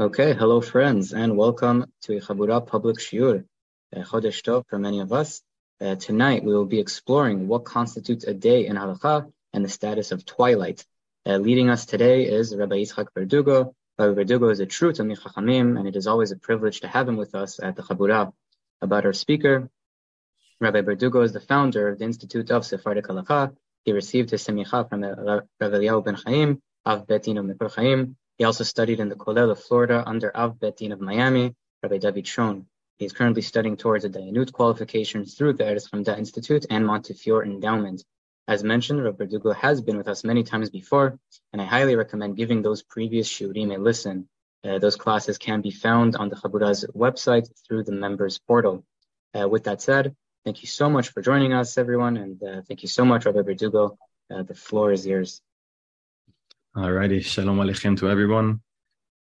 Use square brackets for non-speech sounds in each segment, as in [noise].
Okay, hello friends, and welcome to Habura public shiur, Chodesh Tov for many of us. Uh, tonight we will be exploring what constitutes a day in halacha and the status of twilight. Uh, leading us today is Rabbi Yitzchak Berdugo. Rabbi Berdugo is a true Talmid Chachamim, and it is always a privilege to have him with us at the Habura. About our speaker, Rabbi Berdugo is the founder of the Institute of Sephardic Halacha. He received his semicha from Rabbi Eliyahu ben Chaim, of Mikor Chaim, he also studied in the Kollel of Florida under Av Bet Din of Miami, Rabbi David Schon. He is currently studying towards a Dayanut qualification through the Hamda Institute and Montefiore Endowment. As mentioned, Rabbi Berdugo has been with us many times before, and I highly recommend giving those previous shiurim a listen. Uh, those classes can be found on the Habura's website through the members portal. Uh, with that said, thank you so much for joining us, everyone, and uh, thank you so much, Rabbi Berdugo. Uh, the floor is yours. Alrighty, shalom aleichem to everyone.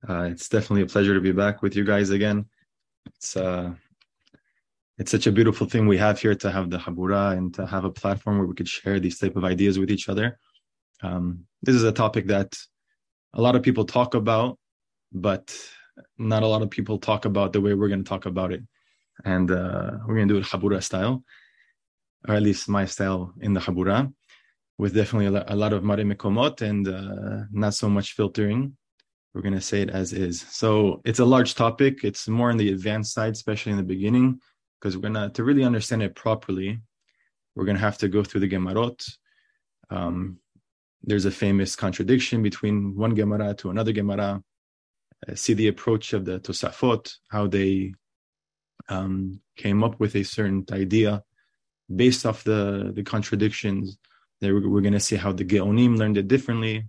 Uh, it's definitely a pleasure to be back with you guys again. It's uh, it's such a beautiful thing we have here to have the habura and to have a platform where we could share these type of ideas with each other. Um, this is a topic that a lot of people talk about, but not a lot of people talk about the way we're going to talk about it. And uh, we're going to do it habura style, or at least my style in the habura with definitely a lot of Mare Mekomot and uh, not so much filtering. We're going to say it as is. So it's a large topic. It's more on the advanced side, especially in the beginning, because we're going to, to really understand it properly, we're going to have to go through the Gemarot. Um, there's a famous contradiction between one Gemara to another Gemara. Uh, see the approach of the Tosafot, how they um, came up with a certain idea based off the, the contradictions we're, we're going to see how the Geonim learned it differently.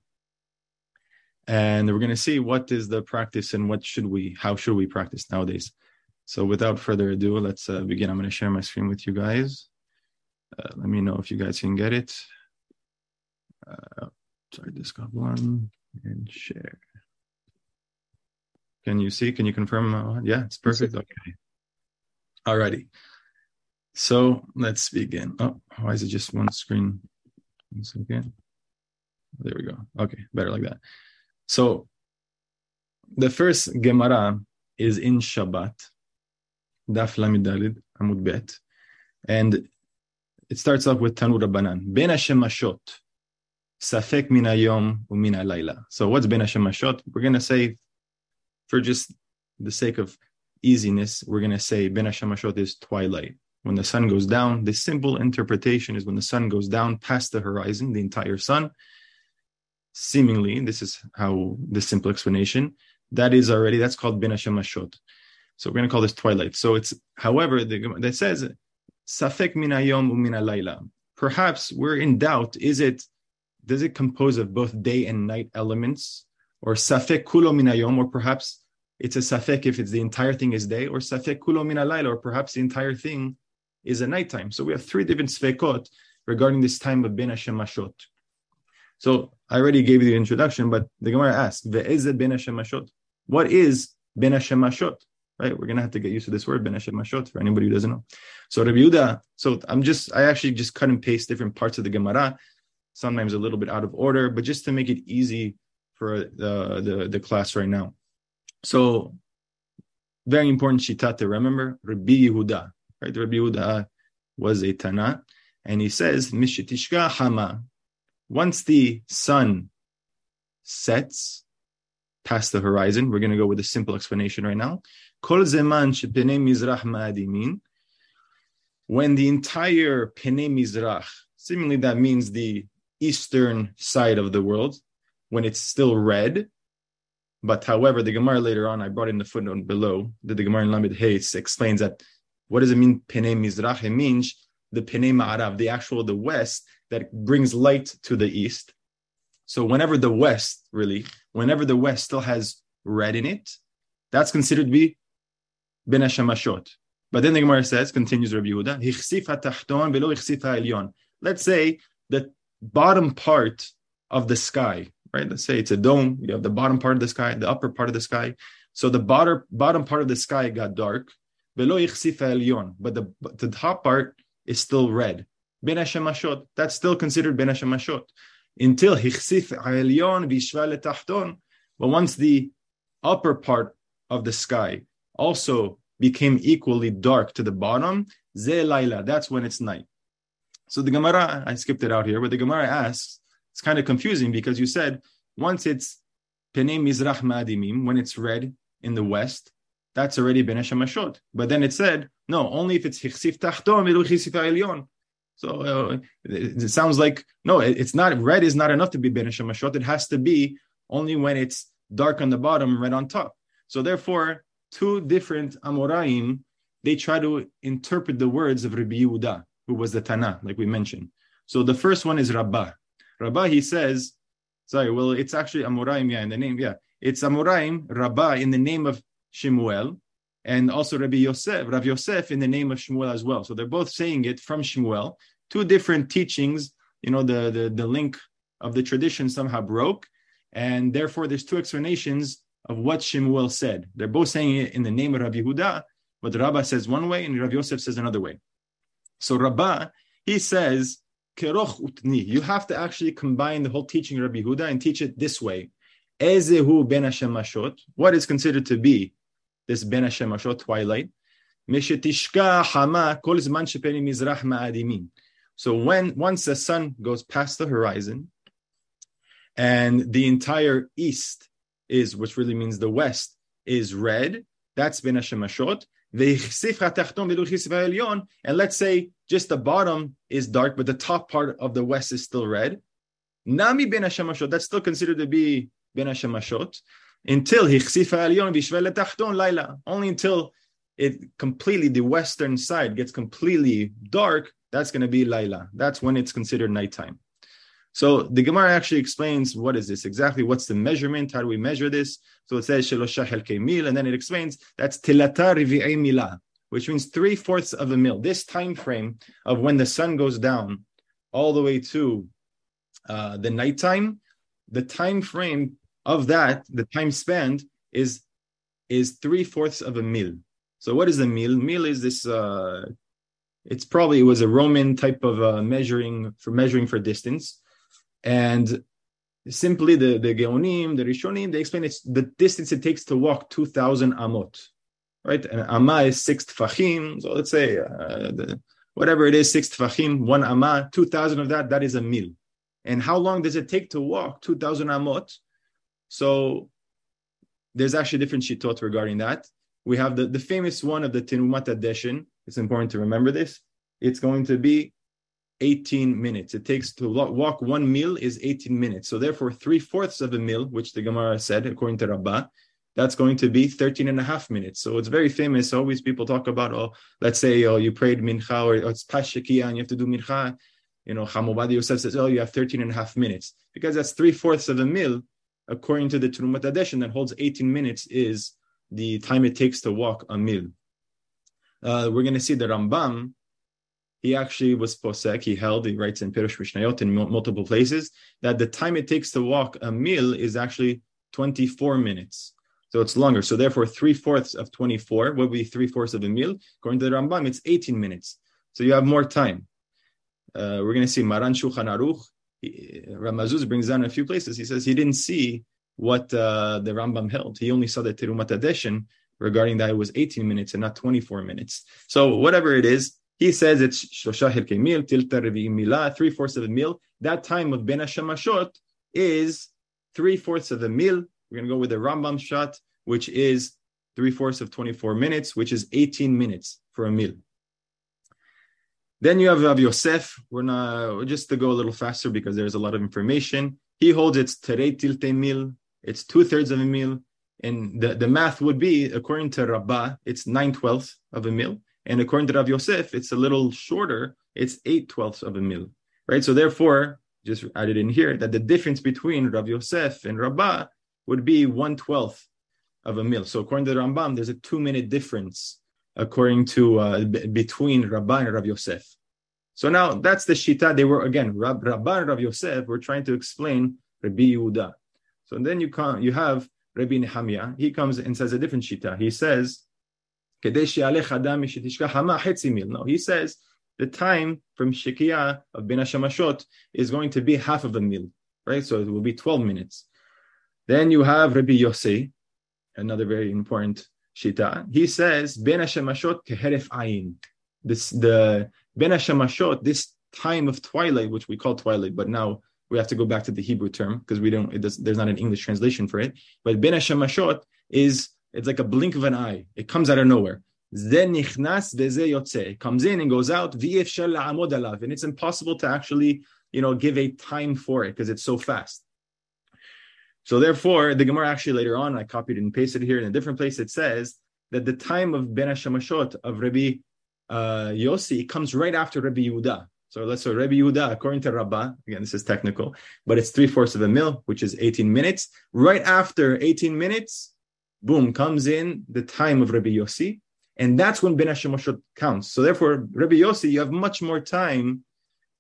And we're going to see what is the practice and what should we, how should we practice nowadays. So without further ado, let's uh, begin. I'm going to share my screen with you guys. Uh, let me know if you guys can get it. Uh, sorry, this got one and share. Can you see? Can you confirm? Uh, yeah, it's perfect. Okay. Alrighty. So let's begin. Oh, why is it just one screen? One second. There we go. Okay, better like that. So the first Gemara is in Shabbat, Daf Lamidalid Amud Bet, and it starts off with Tanu Rabbanan. Ben Hashemashot, Safek min hayom umin Layla. So what's Ben Hashemashot? We're going to say, for just the sake of easiness, we're going to say Ben Hashemashot is twilight when the sun goes down. The simple interpretation is when the sun goes down past the horizon, the entire sun. Seemingly, this is how the simple explanation. That is already that's called bin Mashot. So we're going to call this twilight. So it's, however, the, that says safek min umina layla. Perhaps we're in doubt. Is it does it compose of both day and night elements, or safek kulo min or perhaps it's a safek if it's the entire thing is day, or safek kulo min or perhaps the entire thing is a nighttime. So we have three different svekot regarding this time of Ben Hashem Mashot. So I already gave you the introduction, but the Gemara asks, Ve'ezeh Ben Hashem Mashot? What is Ben Hashem Mashot? Right? We're to have to get used to this word, Ben Hashem Mashot, for anybody who doesn't know. So Rabbi Yehuda, so I'm just, I actually just cut and paste different parts of the Gemara, sometimes a little bit out of order, but just to make it easy for the, the, the class right now. So very important shita to remember, Rabbi Yehuda. Right? Rabbi Yehuda uh, was a Tana, and he says, Mishitishka Hama. Once the sun sets past the horizon, we're going to go with a simple explanation right now. Kol zeman mizrach ma'adimin. When the entire pene mizrach, seemingly that means the eastern side of the world, when it's still red, but however, the Gemara later on, I brought in the footnote below, that the Gemara in Lamed Hayes explains that what does it mean, Pene Mizrach? Means the Pene Ma'arav, the actual, the west that brings light to the east. So whenever the west, really, whenever the west still has red in it, that's considered to be Ben Hashemashot. But then the Gemara says, continues Rabbi Yehuda, Let's say the bottom part of the sky, right? Let's say it's a dome. You have the bottom part of the sky, the upper part of the sky. So the bottom bottom part of the sky got dark, but the, the top part is still red. Ben Hashemashot, that's still considered Ben Hashemashot. Until Hichsif Elyon Vishva Letachton, but once the upper part of the sky also became equally dark to the bottom, ze laila, that's when it's night. So the Gemara, I skipped it out here, but the Gemara asks, it's kind of confusing because you said once it's Penei Mizrach Ma'adimim, when it's red in the west, that's already Ben Hashamashot. But then it said, no, only if it's Hichsif Tachtom, Hichsif Elyon. So uh, it, it, sounds like, no, it, it's not, red is not enough to be Ben Hashamashot. It has to be only when it's dark on the bottom, red on top. So therefore, two different Amoraim, they try to interpret the words of Rabbi Yehuda, who was the Tana, like we mentioned. So the first one is Rabbah. Rabbah, he says, sorry, well, it's actually Amoraim, yeah, in the name, yeah. It's Amoraim, Rabbah, in the name of Shemuel, and also Rabbi Yosef, Rav Yosef, in the name of Shemuel as well. So they're both saying it from Shemuel. Two different teachings, you know, the, the, the link of the tradition somehow broke, and therefore there's two explanations of what Shemuel said. They're both saying it in the name of Rabbi Yehuda, but Rabbah says one way and Rav Yosef says another way. So Rabbah, he says, utni. You have to actually combine the whole teaching of Rabbi Yehuda and teach it this way. Ezehu ben Hashemashot. What is considered to be this ben Hashemashot twilight? Mishetishka hama kol zman shepeni mizrach ma'adimin. So when once the sun goes past the horizon, and the entire east is, which really means the west, is red. That's ben Hashemashot. And let's say just the bottom is dark, but the top part of the west is still red. Nami ben Hashemashot. That's still considered to be ben Hashemashot. Until laila. Only until it completely the western side gets completely dark. That's going to be laila. That's when it's considered nighttime. So the Gemara actually explains what is this exactly? What's the measurement? How do we measure this? So it says shelosha helkei mil, and then it explains that's tilata rivi'ei mila, which means three fourths of a mil. This time frame of when the sun goes down all the way to uh, the nighttime, the time frame of that, the time spent is is three fourths of a mil. So what is a mil? Mil is this. Uh, it's probably it was a Roman type of uh, measuring for measuring for distance and simply the, the Geonim, the Rishonim, they explain it's the distance it takes to walk 2,000 amot, right? And amma is six tfachim, so let's say uh, the, whatever it is, six tfachim, one amma, 2,000 of that, that is a mil. And how long does it take to walk 2,000 amot? So there's actually different shitot regarding that. We have the, the famous one of the Terumat HaDeshen. It's important to remember this. It's going to be 18 minutes. It takes to walk one mil is 18 minutes. So therefore, three fourths of a mil, which the Gemara said, according to Rabbah, that's going to be 13 and a half minutes. So it's very famous. Always people talk about, oh, let's say, oh, you prayed mincha or oh, it's pashakia and you have to do mincha. You know, Hamobadi Yosef says, oh, you have 13 and a half minutes. Because that's three fourths of a mil, according to the Terumat HaDeshen, that holds 18 minutes is the time it takes to walk a mil. Uh, we're going to see the Rambam, he actually was posek. He held. He writes in Pirush Mishnayot in multiple places that the time it takes to walk a mil is actually 24 minutes. So it's longer. So therefore, three fourths of 24 would be three fourths of a mil. According to the Rambam, it's 18 minutes. So you have more time. Uh, we're going to see Maran Shulchan Aruch. Ramazuz brings down a few places. He says he didn't see what uh, the Rambam held. He only saw the Terumat HaDeshen regarding that it was 18 minutes and not 24 minutes. So whatever it is, he says it's Shosha Hilkei Mil, Tilta Milah, three fourths of a mil. That time of Ben Hashamashot is three fourths of a mil. We're going to go with the Rambam shot, which is three fourths of 24 minutes, which is 18 minutes for a mil. Then you have Rav Yosef. We're not just to go a little faster because there's a lot of information. He holds it's terei tilte mil. It's two thirds of a mil, and the, the math would be according to Rabbah, it's nine twelfths of a mil. And according to Rav Yosef, it's a little shorter. It's eight twelfths of a mil, right? So therefore, just added in here that the difference between Rav Yosef and Rabbah would be one twelfth of a mil. So according to the Rambam, there's a two minute difference according to uh, b- between Rabbah and Rav Yosef. So now that's the shita. They were again Rab, Rabbah and Rav Yosef were trying to explain Rabbi Yehuda. So then you come, you have Rabbi Nehemiah. He comes and says a different shita. He says no, he says the time from Shekiah of Ben Hashamashot is going to be half of a mil, right? So it will be 12 minutes. Then you have Rabbi Yossi. another very important shita. He says, Ben Hashemashot keheref ayin. This the Ben Hashemashot, this time of twilight, which we call twilight, but now we have to go back to the Hebrew term because we don't. Does, there's not an English translation for it. But Ben Hashemashot is it's like a blink of an eye. It comes out of nowhere. It comes in and goes out. And it's impossible to actually, you know, give a time for it because it's so fast. So therefore, the Gemara actually later on, I copied and pasted here in a different place. It says that the time of Ben Hashamashot of Rabbi uh, Yossi comes right after Rabbi Yehuda. So let's say Rabbi Yehuda, according to Rabbah, again, this is technical, but it's three fourths of a mil, which is 18 minutes. Right after 18 minutes, boom, comes in the time of Rabbi Yossi. And that's when Ben Hashamashot counts. So therefore, Rabbi Yossi, you have much more time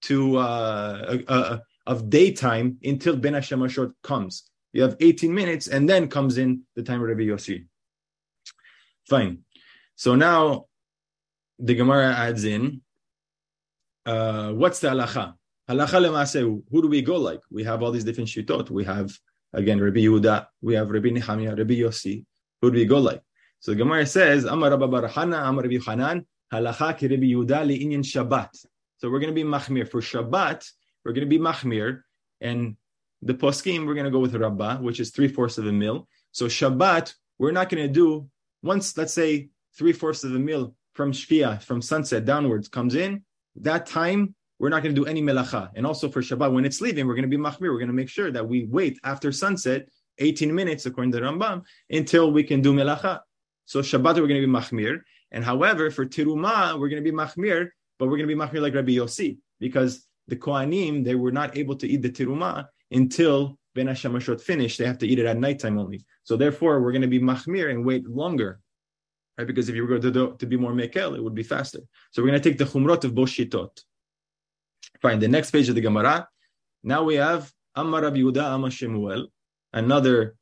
to uh, uh, uh of daytime until Ben Hashamashot comes. You have 18 minutes, and then comes in the time of Rabbi Yossi. Fine. So now the Gemara adds in uh, what's the halacha? Halacha lemase, who do we go like? We have all these different shitot. We have again Rabbi Yehuda, we have Rabbi Nehemiah, Rabbi Yossi. Who do we go like? So the Gemara says, Amar Rabbi Barahana, Amar Rabbi Hanan, halacha ki Rabbi Yehuda li'inyan Shabbat. So we're going to be machmir for Shabbat. We're going to be machmir, and the poskim, we're going to go with Rabbah, which is three fourths of a mil. So Shabbat, we're not going to do once, let's say, three fourths of a mil from Shkia, from sunset downwards, comes in. That time, we're not going to do any melacha. And also for Shabbat, when it's leaving, we're going to be machmir. We're going to make sure that we wait after sunset, 18 minutes, according to Rambam, until we can do melacha. So Shabbat, we're going to be machmir. And however, for Tiruma, we're going to be machmir, but we're going to be machmir like Rabbi Yossi, because the Kohanim, they were not able to eat the Tiruma until Ben Hashamashot finished. They have to eat it at nighttime only. So therefore, we're going to be machmir and wait longer. Right? Because if you were to, to be more mekel, it would be faster. So we're going to take the chumrot of boshitot. Fine. The next page of the Gemara. Now we have Amar Rabbi Yehuda Amar Shemuel, another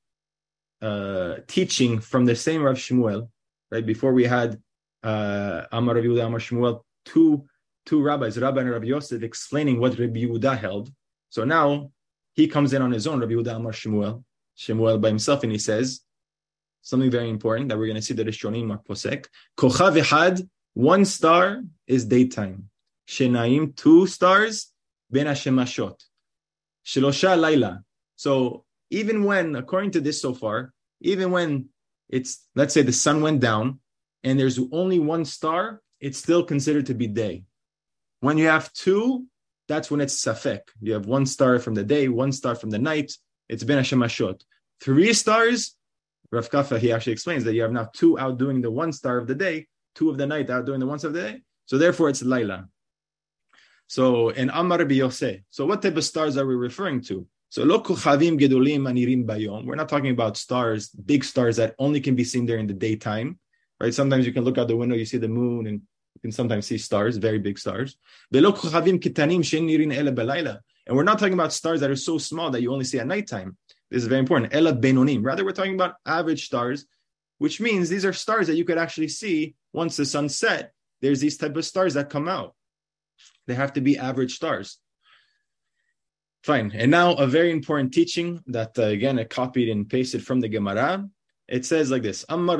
uh, teaching from the same Rav Shmuel. Right before we had uh, Amar Rabbi Yehuda Amar Shmuel, two two rabbis, Rabbi and Rabbi Yosef, explaining what Rabbi Yehuda held. So now he comes in on his own, Rabbi Yehuda Amar Shemuel, Shemuel by himself, and he says something very important that we're going to see that Rishonim Mark Posek. Kochav Echad, one star is daytime. Shenaim, two stars, Ben Hashemashot. Shelosha Laila. So even when, according to this so far, even when it's, let's say the sun went down and there's only one star, it's still considered to be day. When you have two, that's when it's safek. You have one star from the day, one star from the night. It's ben Hashemashot. Three stars, Rav Kafa, he actually explains that you have now two outdoing the one star of the day, two of the night outdoing the ones of the day. So therefore it's Laila. So in Amar Biyose. So what type of stars are we referring to? So lo chavim gedolim anirim bayom. We're not talking about stars, big stars that only can be seen during the daytime, right? Sometimes you can look out the window, you see the moon and can sometimes see stars, very big stars. And we're not talking about stars that are so small that you only see at nighttime. This is very important. Rather, we're talking about average stars, which means these are stars that you could actually see once the sun set. There's these type of stars that come out. They have to be average stars. Fine. And now a very important teaching that uh, again I copied and pasted from the Gemara. It says like this: Amar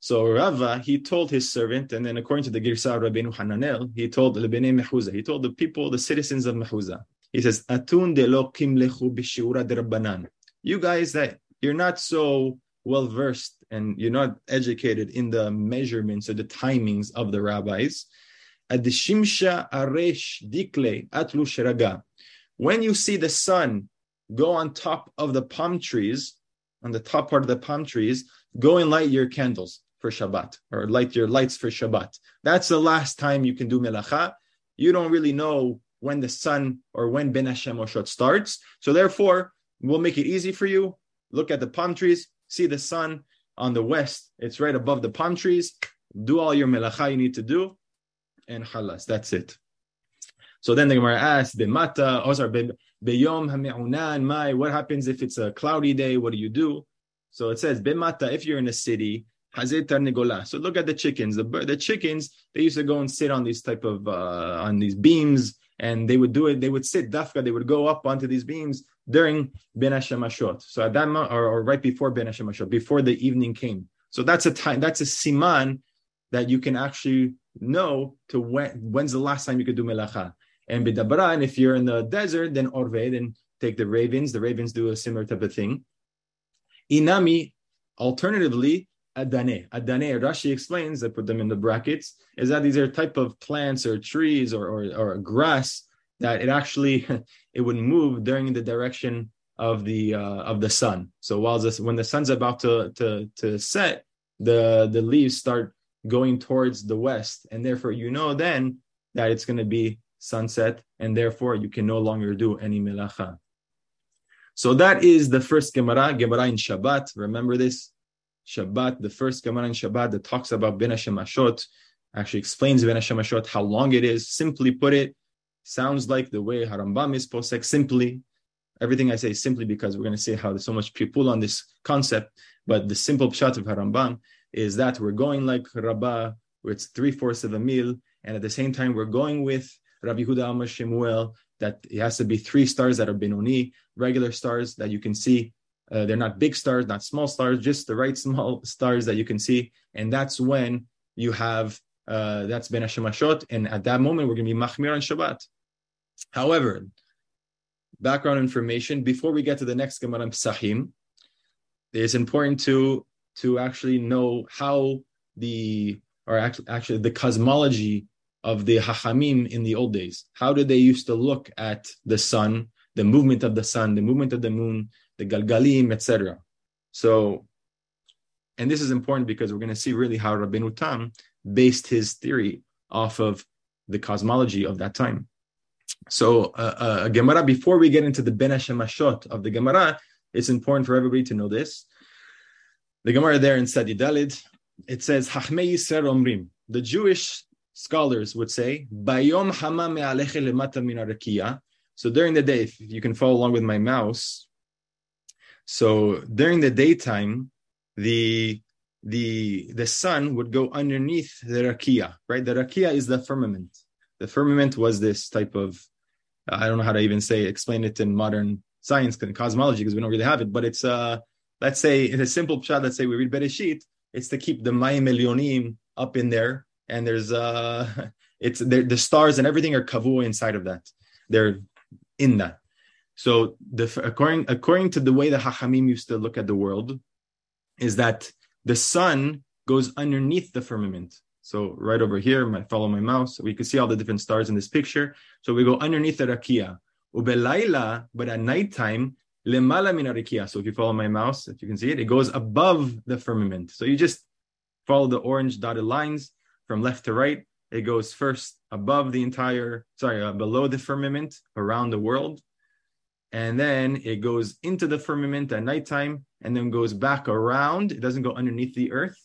so Rava, he told his servant, and then according to the Girsa Rabbeinu Hananel, he told Lebene Mehuza, he told the people, the citizens of Mehuza, he says, Atun de lo kimlechu b'shiura derabbanan. You guys that you're not so well versed and you're not educated in the measurements or the timings of the rabbis. Adishimsha aresh dikle atlu sheraga. When you see the sun go on top of the palm trees, on the top part of the palm trees, go and light your candles for Shabbat or light your lights for Shabbat. That's the last time you can do melacha. You don't really know when the sun or when Ben Hashem Oshot starts. So therefore, we'll make it easy for you. Look at the palm trees, see the sun on the west. It's right above the palm trees. Do all your melacha you need to do, and halas. That's it. So then the Gemara asks, "Bemata, or sorry, beyom hami'unan mai. What happens if it's a cloudy day? What do you do?" So it says, "Bemata, if you're in a city, so look at the chickens. The the chickens they used to go and sit on these type of uh, on these beams and they would do it. They would sit dafka. They would go up onto these beams during Ben Hashemashot. So at that or, or right before Ben Hashemashot, before the evening came. So that's a time. That's a siman that you can actually know to when when's the last time you could do melacha. And bidabra, and if you're in the desert, then orve, then take the ravens. The ravens do a similar type of thing. Inami, alternatively, adane. Adane, Rashi explains, I put them in the brackets, is that these are type of plants or trees or, or, or grass that it actually [laughs] it would move during the direction of the uh, of the sun. So while this, when the sun's about to, to to set, the the leaves start going towards the west, and therefore you know then that it's going to be sunset, and therefore you can no longer do any melacha. So that is the first Gemara, Gemara in Shabbat. Remember this? Shabbat, the first Gemara in Shabbat that talks about Ben Hashemashot, actually explains Ben Hashemashot, how long it is. Simply put it, sounds like the way Harambam is posek, simply. Everything I say is simply because we're going to say how there's so much people on this concept, but the simple pshat of Harambam is that we're going like Rabbah, where it's three-fourths of a meal, and at the same time we're going with Rabbi Huda Amar Shemuel, that it has to be three stars that are Benoni, regular stars that you can see. Uh, they're not big stars, not small stars, just the right small [laughs] stars that you can see. And that's when you have, uh, that's Ben Hashemashot. And at that moment, we're going to be Machmir on Shabbat. However, background information, before we get to the next Gemara Psahim, it's important to, to actually know how the, or actually, actually the cosmology of the Hachamim in the old days. How did they used to look at the sun, the movement of the sun, the movement of the moon, the Galgalim, etc. So, and this is important because we're going to see really how Rabbeinu Tam based his theory off of the cosmology of that time. So, uh, uh, Gemara, before we get into the Ben Hashemashot of the Gemara, it's important for everybody to know this. The Gemara there in Sadi Dalid, it says, Hachmei Yisrael Omrim. The Jewish scholars would say, Bayom hama lemata min So during the day, if you can follow along with my mouse. So during the daytime, the the the sun would go underneath the rakia, right? The rakia is the firmament. The firmament was this type of I don't know how to even say explain it in modern science and cosmology because we don't really have it, but it's uh let's say in a simple shot, let's say we read Bereshit, it's to keep the Mayim Elyonim up in there and there's uh [laughs] it's the stars and everything are kavu inside of that they're in that so the according according to the way the hachamim used to look at the world is that the sun goes underneath the firmament. So right over here my follow my mouse we can see all the different stars in this picture. So we go underneath the rakia. Ubelaila but at nighttime lemala min rakia. So if you follow my mouse if you can see it it goes above the firmament. So you just follow the orange dotted lines from left to right. It goes first above the entire, sorry, uh, below the firmament around the world. And then it goes into the firmament at nighttime and then goes back around. It doesn't go underneath the earth.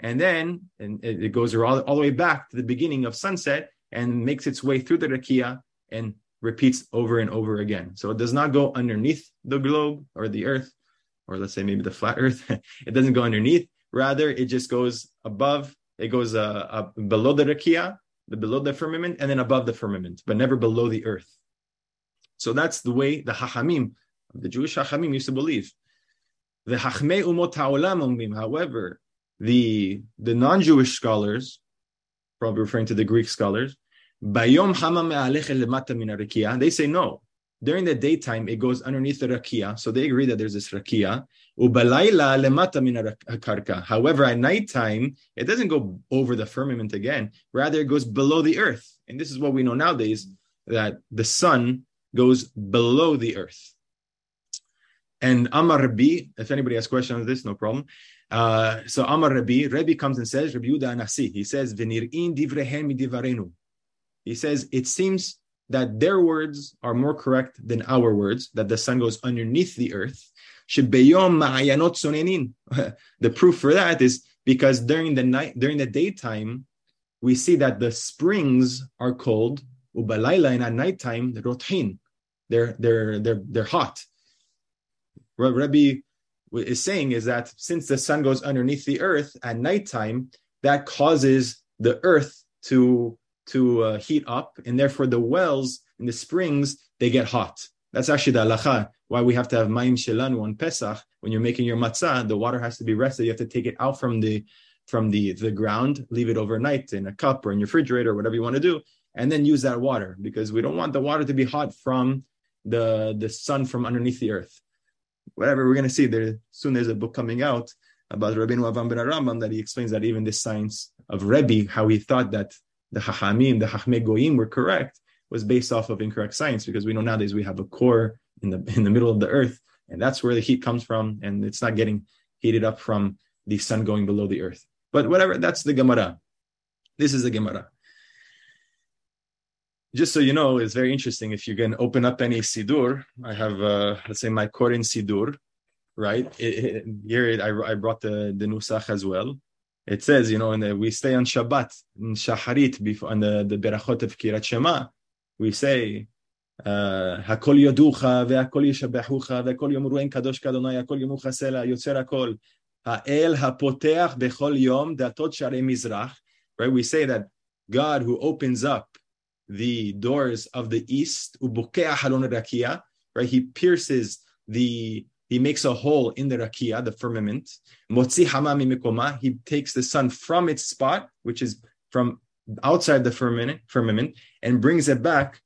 And then and it goes all, all the way back to the beginning of sunset and makes its way through the rakia and repeats over and over again. So it does not go underneath the globe or the earth, or let's say maybe the flat earth. [laughs] it doesn't go underneath. Rather, it just goes above it goes uh, below the rakia, the below the firmament, and then above the firmament, but never below the earth. So that's the way the Hachamim, the Jewish Hachamim, used to believe. The Hachmei Umot Ha'olam however, the the non-Jewish scholars, probably referring to the Greek scholars, They say no. During the daytime, it goes underneath the rakia, so they agree that there's this rakia. However, at nighttime, it doesn't go over the firmament again. Rather, it goes below the earth. And this is what we know nowadays that the sun goes below the earth. And Amar Rabbi, if anybody has questions on this, no problem. Uh, so Amar Rabbi, Rabbi comes and says, Rabbi Yuda Anasi, he says, divrehem. He says, it seems that their words are more correct than our words, that the sun goes underneath the earth. [laughs] the proof for that is because during the night, during the daytime, we see that the springs are cold, ubalayla, and at nighttime, rothin, they're they're they're they're hot. What Rabbi is saying is that since the sun goes underneath the earth at nighttime, that causes the earth to to uh, heat up, and therefore the wells in the springs, they get hot. That's actually the halacha, why we have to have mayim shelanu on Pesach. When you're making your matzah, the water has to be rested. You have to take it out from the from the, the ground, leave it overnight in a cup or in your refrigerator, or whatever you want to do, and then use that water because we don't want the water to be hot from the, the sun from underneath the earth. Whatever we're to see there soon, there's a book coming out about Rabbeinu Avraham ben Rambam that he explains that even the science of Rebbe, how he thought that the Hachamim, the Hachme Goyim were correct, was based off of incorrect science because we know nowadays we have a core in the in the middle of the earth, and that's where the heat comes from, and it's not getting heated up from the sun going below the earth. But whatever, that's the Gemara. This is the Gemara just so you know, it's very interesting. If you can open up any Sidur, I have, uh, let's say, my Koren Sidur, right? It, it, here it, I, I, brought the, the Nusach as well. It says, you know, and we stay on Shabbat, in Shacharit, before, on the, the Berachot of Kirat Shema, we say, הכל יודוך והכל ישבחוך והכל יאמרו אין קדוש כאדוני הכל יאמרו חסלה יוצר הכל האל הפותח בכל יום דלתות שערי מזרח right we say that God who opens up the doors of the east, ubukea right? He pierces the, he makes a hole in the rakia, the firmament. Motzi hamami mikoma, he takes the sun from its spot, which is from outside the firmament, firmament and brings it back.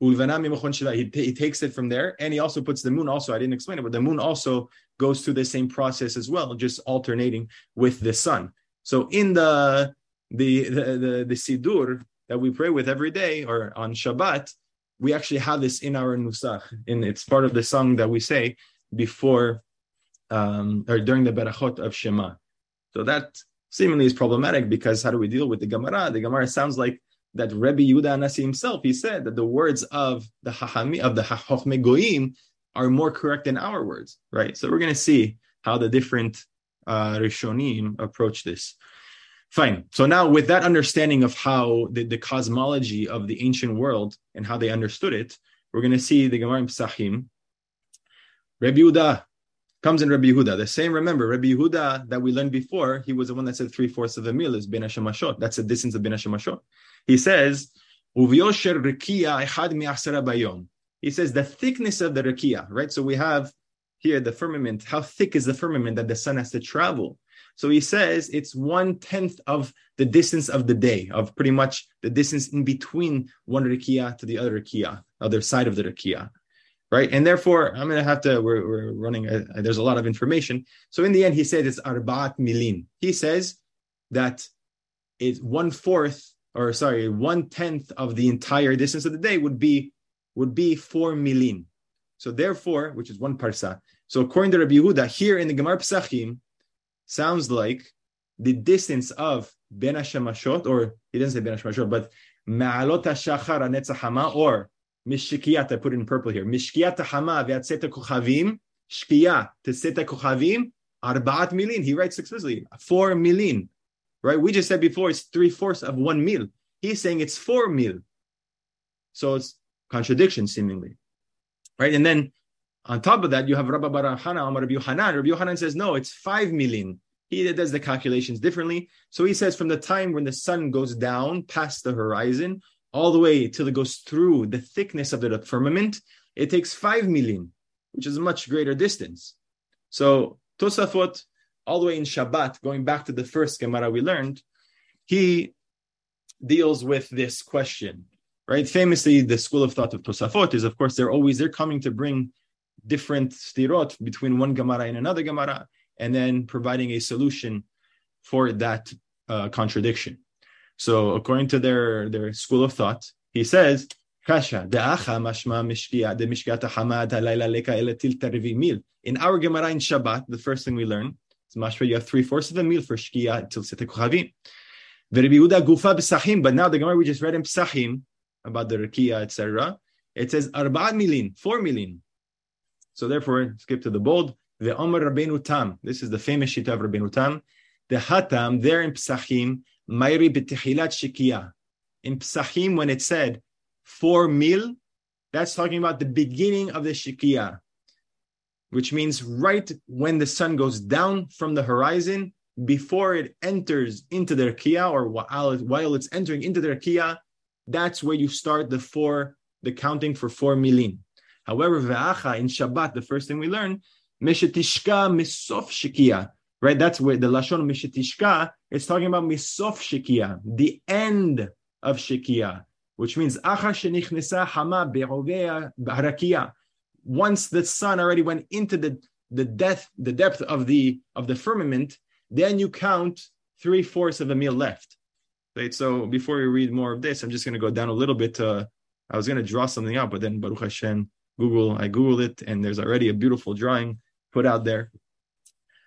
He, he takes it from there, and he also puts the moon. Also, I didn't explain it, but the moon also goes through the same process as well, just alternating with the sun. So in the the the the, the sidur, that we pray with every day or on Shabbat, we actually have this in our nusach, and it's part of the song that we say before um, or during the berachot of Shema. So that seemingly is problematic because how do we deal with the Gemara? The Gemara sounds like that Rebbe Yudah Nasi himself, he said that the words of the Hachami of the Chochme Goyim are more correct than our words, right? So we're going to see how the different uh, Rishonim approach this. Fine. So now, with that understanding of how the, the cosmology of the ancient world and how they understood it, we're going to see the Gemara in Pesachim. Rebbe Yudah comes in Rabbi Yehuda. The same, remember, Rabbi Yehuda that we learned before, he was the one that said three fourths of a meal is ben hashemashot. That's the distance of ben hashemashot. He says, rikia echad bayom. He says the thickness of the rikia, right? So we have here the firmament. How thick is the firmament that the sun has to travel? So he says it's one tenth of the distance of the day, of pretty much the distance in between one rikia to the other rikia, other side of the rikia right? And therefore, I'm going to have to. We're, we're running. A, there's a lot of information. So in the end, he says it's arbaat milin. He says that it's one fourth, or sorry, one tenth of the entire distance of the day would be would be four milin. So therefore, which is one parsa. So according to Rabbi Yehuda, here in the Gemara Pesachim, sounds like the distance of Ben Hashemashot, or he doesn't say Ben Hashemashot, but Ma'alot HaShachar HaNetzach or Mishkiyat, I put in purple here. Mishkiyat hama ve'atzeta kochavim. Shkiya teseta kochavim. Arbaat milin. He writes explicitly. Four milin. Right? We just said before it's three fourths of one meal. He's saying it's four mil. So it's contradiction seemingly. Right? And then on top of that, you have Rabbi Barahana Amar Rabbi Yohanan. Rabbi Yohanan says, no, it's five milin. He does the calculations differently. So he says from the time when the sun goes down past the horizon all the way till it goes through the thickness of the firmament, it takes five milin, which is a much greater distance. So Tosafot, all the way in Shabbat, going back to the first Gemara we learned, he deals with this question, right? Famously, the school of thought of Tosafot is, of course, they're always they're coming to bring different stirot between one Gemara and another Gemara, and then providing a solution for that uh, contradiction. So according to their, their school of thought, he says, Kasha, de'acha mashma mishkia, de hamad leka elatil mil. In our Gemara in Shabbat, the first thing we learn is mashma, you have three fourths of a meal for shkia till sete gufa b'sachim, but now the Gemara we just read in Psachim about the Rekia, etc. It says arba'at milin, four milin. So therefore, skip to the bold. The Omer Rabbeinu Tam. This is the famous Shita of Rabbeinu Tam. The Hatam there in Psachim Mayri b'techilat shikia. In Psachim, when it said four mil, that's talking about the beginning of the shikia, which means right when the sun goes down from the horizon, before it enters into the rakia, or while, while it's entering into the rakia, that's where you start the four the counting for four milin. However, ve'acha in Shabbat, the first thing we learn, mishetishka misof shikia. Right, that's where the lashon mishetishka is talking about misof shikia, the end of shikia, which means acha shenichnesa hama be'ovea barakia. Once the sun already went into the the depth the depth of the of the firmament, then you count three fourths of a meal left. Right. So before we read more of this, I'm just going to go down a little bit. To, I was going to draw something out, but then Baruch Hashem, Google, I googled it, and there's already a beautiful drawing put out there.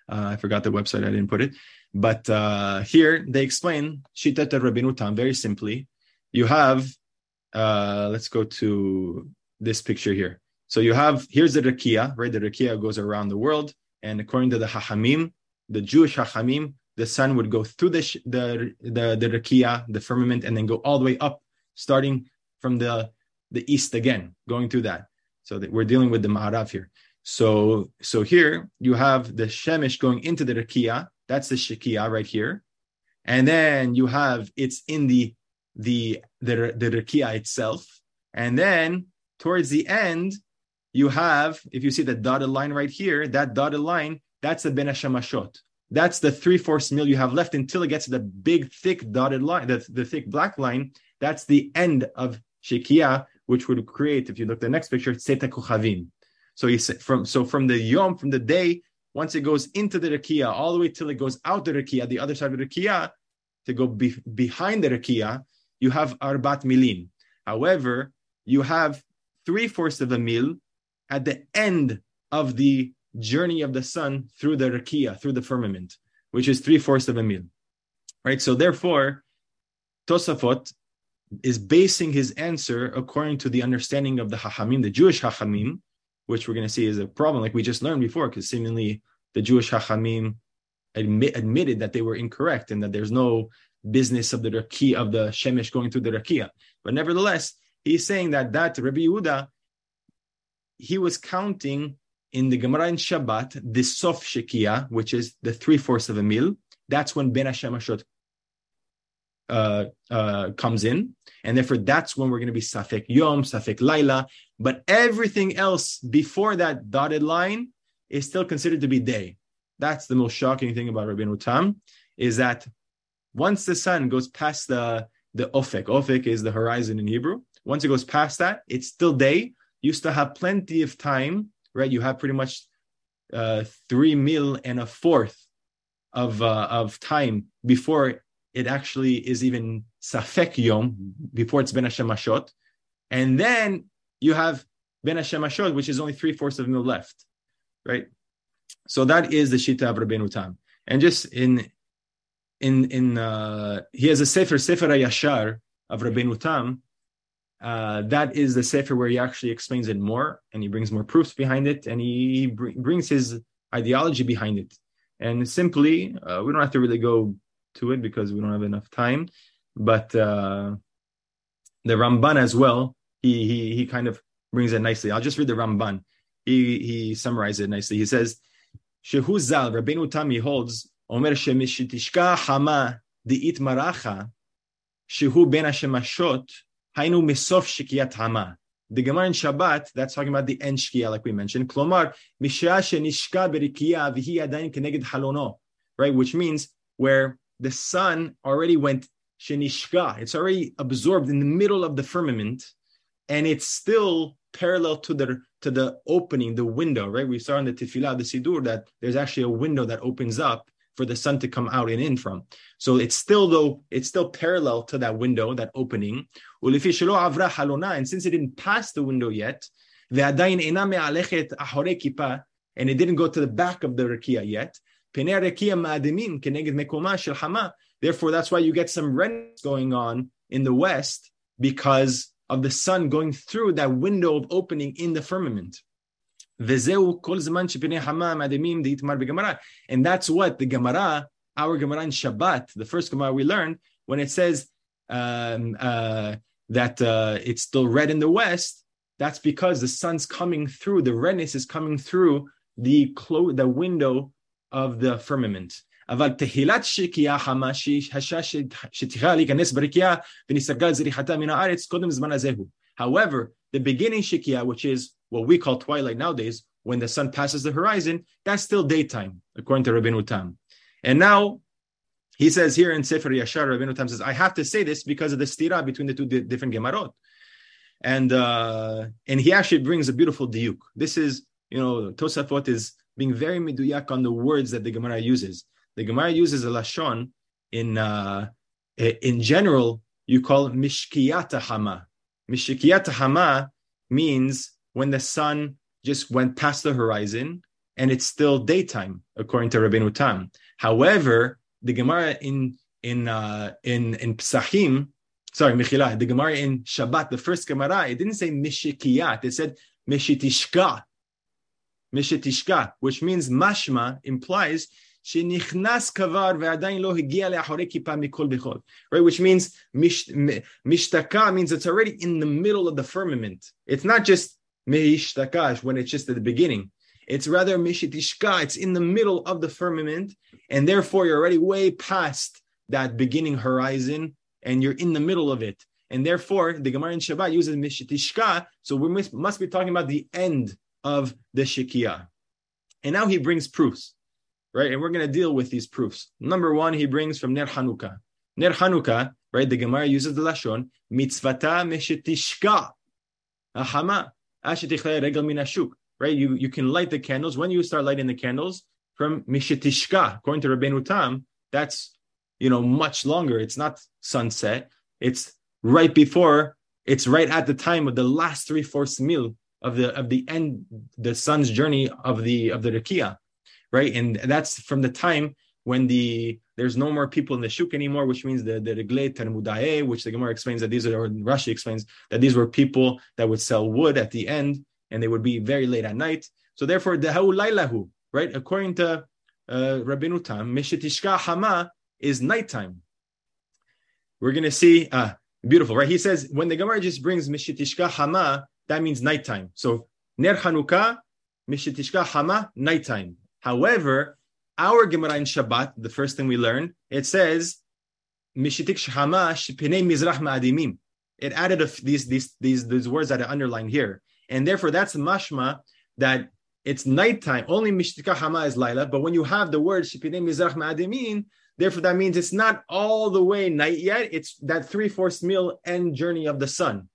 Uh, I forgot the website; I didn't put it. But uh, here they explain Shitat Rabbeinu Tam very simply. You have, uh, let's go to this picture here. So you have here's the rakia, right? The rakia goes around the world, and according to the Hachamim, the Jewish Hachamim, the sun would go through the the the, the rakia, the firmament, and then go all the way up, starting from the the east again, going through that. So we're dealing with the Ma'arav here. So so here you have the Shemesh going into the rakia. That's the Shekia right here, and then you have it's in the the the the rakia itself, and then towards the end you have if you see the dotted line right here, that dotted line that's the Ben Hashamashot. That's the three fourths meal you have left until it gets to the big thick dotted line, the, the thick black line. That's the end of Shekia, which would create, if you look at the next picture, Tzeta Kuchavim. So you say from so from the Yom, from the day, once it goes into the Rakia, all the way till it goes out the Rakia, the other side of the Rakia, to go be, behind the Rakia, you have Arbat Milim. However, you have three fourths of a mil at the end of the journey of the sun through the rakia, through the firmament, which is three fourths of a mil. Right? So therefore, Tosafot is basing his answer according to the understanding of the Hachamim, the Jewish Hachamim, which we're going to see is a problem, like we just learned before, because seemingly the Jewish Hachamim admit, admitted that they were incorrect and that there's no business of the rakia of the shemesh going through the rakia. But nevertheless, he's saying that that Rabbi Yehuda, he was counting in the Gemara in Shabbat, the Sof Shekia, which is the three fourths of a meal, that's when Ben Hashemashot uh, uh, comes in, and therefore that's when we're going to be Safek Yom, Safek Laila. But everything else before that dotted line is still considered to be day. That's the most shocking thing about Rabbeinu Tam, is that once the sun goes past the the ofek, ofek is the horizon in Hebrew. Once it goes past that, it's still day. You still have plenty of time right? You have pretty much uh, three mil and a fourth of uh, of time before it actually is even safek yom, before it's ben Hashemashot, and then you have ben Hashemashot, which is only three fourths of a mil left, right? So that is the shita of Rabbeinu Tam, and just in in in uh, he has a sefer sefer Yashar of Rabbeinu Tam uh, that is the sefer where he actually explains it more and he brings more proofs behind it and he br- brings his ideology behind it. And simply, uh, we don't have to really go to it because we don't have enough time. But uh, the Ramban as well, he he he kind of brings it nicely. I'll just read the Ramban. He he summarizes it nicely. He says, "Shehu zal Rabbeinu Tami holds Omer shemishitishka hama diit maracha shehu ben hashemashot Hainu misof shikiyat hama. The Gemara in Shabbat, that's talking about the end shkia, like we mentioned. Klomar, mishra shenishka berikiya vihi adayin keneged halono. Right, which means where the sun already went shenishka, it's already absorbed in the middle of the firmament, and it's still parallel to the to the opening, the window. Right, we saw in the Tefillah, the Sidur, that there's actually a window that opens up for the sun to come out and in from. So it's still though it's still parallel to that window, that opening. And since it didn't pass the window yet, and it didn't go to the back of the rakia yet. Therefore, that's why you get some rents going on in the west because of the sun going through that window of opening in the firmament. And that's what the Gemara, our Gemara in Shabbat, the first Gemara we learned, when it says um, uh, that uh, it's still red in the west, that's because the sun's coming through, the redness is coming through the clo- the window of the firmament. אבל תהילת שקיעה חמה להיכנס ברקיעה זריחתה מן הארץ קודם זמן הזה הוא. However, the beginning shikia, which is what we call twilight nowadays, when the sun passes the horizon, that's still daytime, according to Rabbeinu Tam. And now he says here in Sefer Yashar, Rabbeinu Tam says, I have to say this because of the stira between the two di- different Gemarot. And uh, and he actually brings a beautiful diuk. This is, you know, Tosafot is being very miduyak on the words that the Gemara uses. The Gemara uses a lashon in uh, in general. You call mishkiyata hama. Mishkiyata hama means when the sun just went past the horizon and it's still daytime, according to Rabbeinu Tam. However, the Gemara in in uh, in in Psachim, sorry, Mechila, the Gemara in Shabbat, the first Gemara, it didn't say mishkiyat. it said Mishitishka. Mishitishka, which means mashma implies שנכנס כבר ועדיין לא הגיע לאחורי כיפה מכל וכול. Right, which means mishtaka means it's already in the middle of the firmament. It's not just meishtakash when it's just at the beginning. It's rather mishitishka, it's in the middle of the firmament, and therefore you're already way past that beginning horizon, and you're in the middle of it. And therefore, the Gemara in Shabbat uses mishitishka, so we must, must be talking about the end of the Shekiah. And now he brings proofs, right? And we're going to deal with these proofs. Number one, he brings from Ner Hanukkah. Ner Hanukkah, right? The Gemara uses the Lashon, mitzvata meshetishka, ahama, regal minashuk, right? You, you can light the candles. When you start lighting the candles, from mishetishka, according to Rabbeinu Tam, that's, you know, much longer. It's not sunset. It's right before, it's right at the time of the last three-fourths meal of the of the end the sun's journey of the of the rakia right? And that's from the time when the there's no more people in the shuk anymore which means the the regle talmudae which the gemara explains that these are or rashi explains that these were people that would sell wood at the end and they would be very late at night. So therefore the lailahu right? According to uh, Rabbeinu Tam mishetishka hama is nighttime. We're going to see ah beautiful right? He says when the gemara just brings mishetishka hama that means nighttime. So Ner Hanukkah, Mishitishka Hama, nighttime. However, our Gemara in Shabbat, the first thing we learn, it says Mishitik Hama Shipinei Mizrach Ma'adimim. It added these, these these these words that are underlined here, and therefore that's mashma that it's nighttime. Only Mishtika Hama is Laila, but when you have the word Shipinei Mizrach Ma'adimin, therefore that means it's not all the way night yet. It's that three fourths meal end journey of the sun.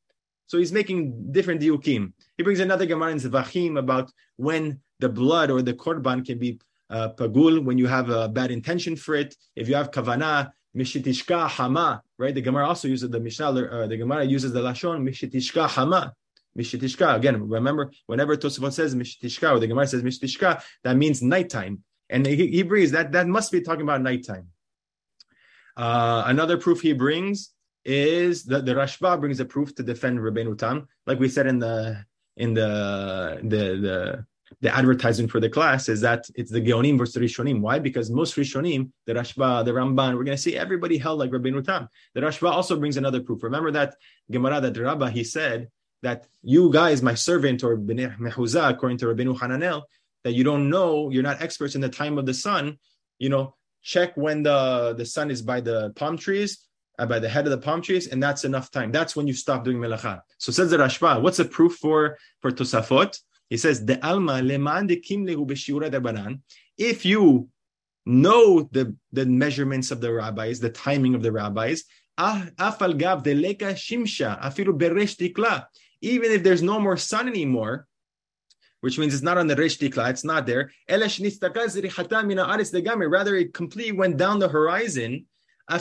So he's making different diukim. He brings another Gemara in Zvachim about when the blood or the korban can be uh, pagul, when you have a bad intention for it. If you have kavana, mishitishka hama, right? The Gemara also uses the Mishnah, uh, the Gemara uses the Lashon, mishitishka hama. Mishitishka, again, remember, whenever Tosafot says mishitishka or the Gemara says mishitishka, that means nighttime. And he, he brings that, that must be talking about nighttime. Uh, another proof he brings is the, the Rashba brings a proof to defend Rabbeinu Tam, like we said in the in the the the the advertising for the class is that it's the Geonim versus Rishonim. Why? Because most Rishonim, the Rashba, the Ramban, we're going to see everybody held like Rabbeinu Tam. The Rashba also brings another proof. Remember that Gemara that Rabbah he said that you guys, my servant or Bnei Mehuza, according to Rabbeinu Hananel, that you don't know, you're not experts in the time of the sun. You know, check when the the sun is by the palm trees by the head of the palm trees, and that's enough time. That's when you stop doing melacha. So says the Rashba, what's the proof for for Tosafot? He says the alma leman de If you know the the measurements of the rabbis, the timing of the rabbis, ah, gav deleka shimsha afiru beresh tikla. Even if there's no more sun anymore, which means it's not on the Resh Tikla, it's not there. Rather, it completely went down the horizon we're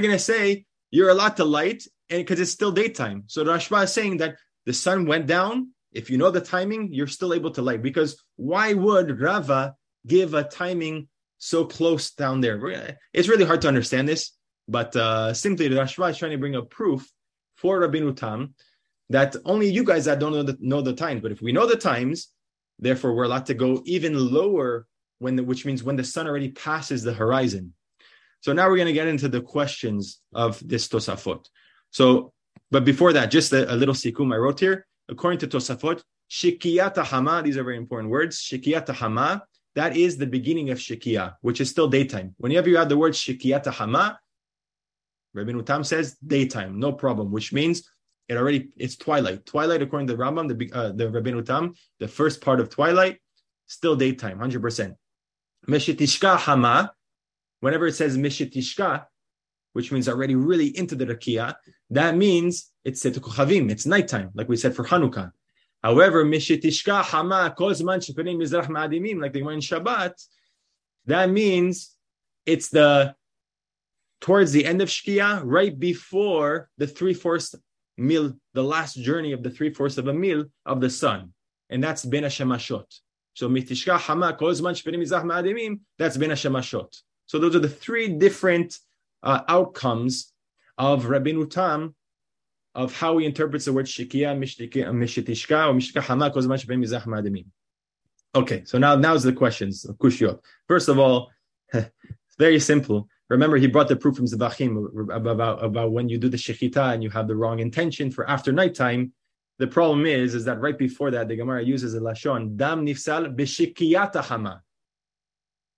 going to say you're allowed to light and because it's still daytime. So Rashba is saying that the sun went down. If you know the timing, you're still able to light. Because why would Rava give a timing so close down there? It's really hard to understand this, but uh, simply the Rashba is trying to bring a proof for Rabbeinu Tam that only you guys that don't know the, know the times. But if we know the times, therefore we're allowed to go even lower when the, which means when the sun already passes the horizon. So now we're going to get into the questions of this Tosafot. So, but before that, just a, a little sikum I wrote here. According to Tosafot, Shikiyata Hama, these are very important words. Shikiyata Hama, that is the beginning of Shikia, which is still daytime. Whenever you add the word Shikiyata Hama, Rabbeinu Tam says daytime, no problem, which means it already it's twilight. Twilight, according to the Rambam, the uh, the Rabbeinu Tam, the first part of twilight, still daytime, hundred percent. Meshitishka hama, whenever it says mishitishka, which means already really into the rakia, that means it's setukochavim, it's nighttime, like we said for Hanukkah. However, mishitishka hama kol zman mizrach ma'adimim, like the in Shabbat, that means it's the towards the end of Shkia, right before the three fourths meal, the last journey of the three fourths of a meal of the sun, and that's ben Hashemashot. So mitishka hama kol zman ma'adimim, that's ben Hashemashot. So those are the three different uh, outcomes of Rabbeinu Tam of how he interprets the word shikia, mishitishka, or mishika hama kol zman ma'adimim. Okay, so now now's the questions of Kushiyot. First of all, [laughs] very simple. Remember, he brought the proof from Zebachim about, about when you do the shechita and you have the wrong intention for after nighttime. The problem is, is that right before that, the Gemara uses a lashon dam nifsal b'shikiyata hama.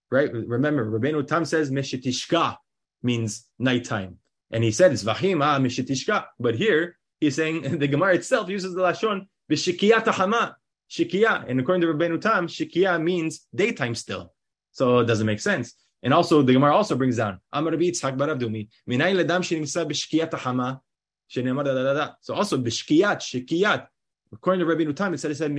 Right? Remember, Rabbeinu Tam says meshitishka means nighttime, and he said it's vachim ah meshitishka. But here he's saying [laughs] the Gemara itself uses the lashon b'shikiyata hama shikia. And according to Rabbeinu Tam, shikia means daytime still. So it doesn't make sense. And also the Gemara also brings down Amar Yitzhak Baravdumi Minay ledam shenimsa b'shkiyat hama So also b'shkiyat shikiyat. According to Rabbeinu Tam, it said it said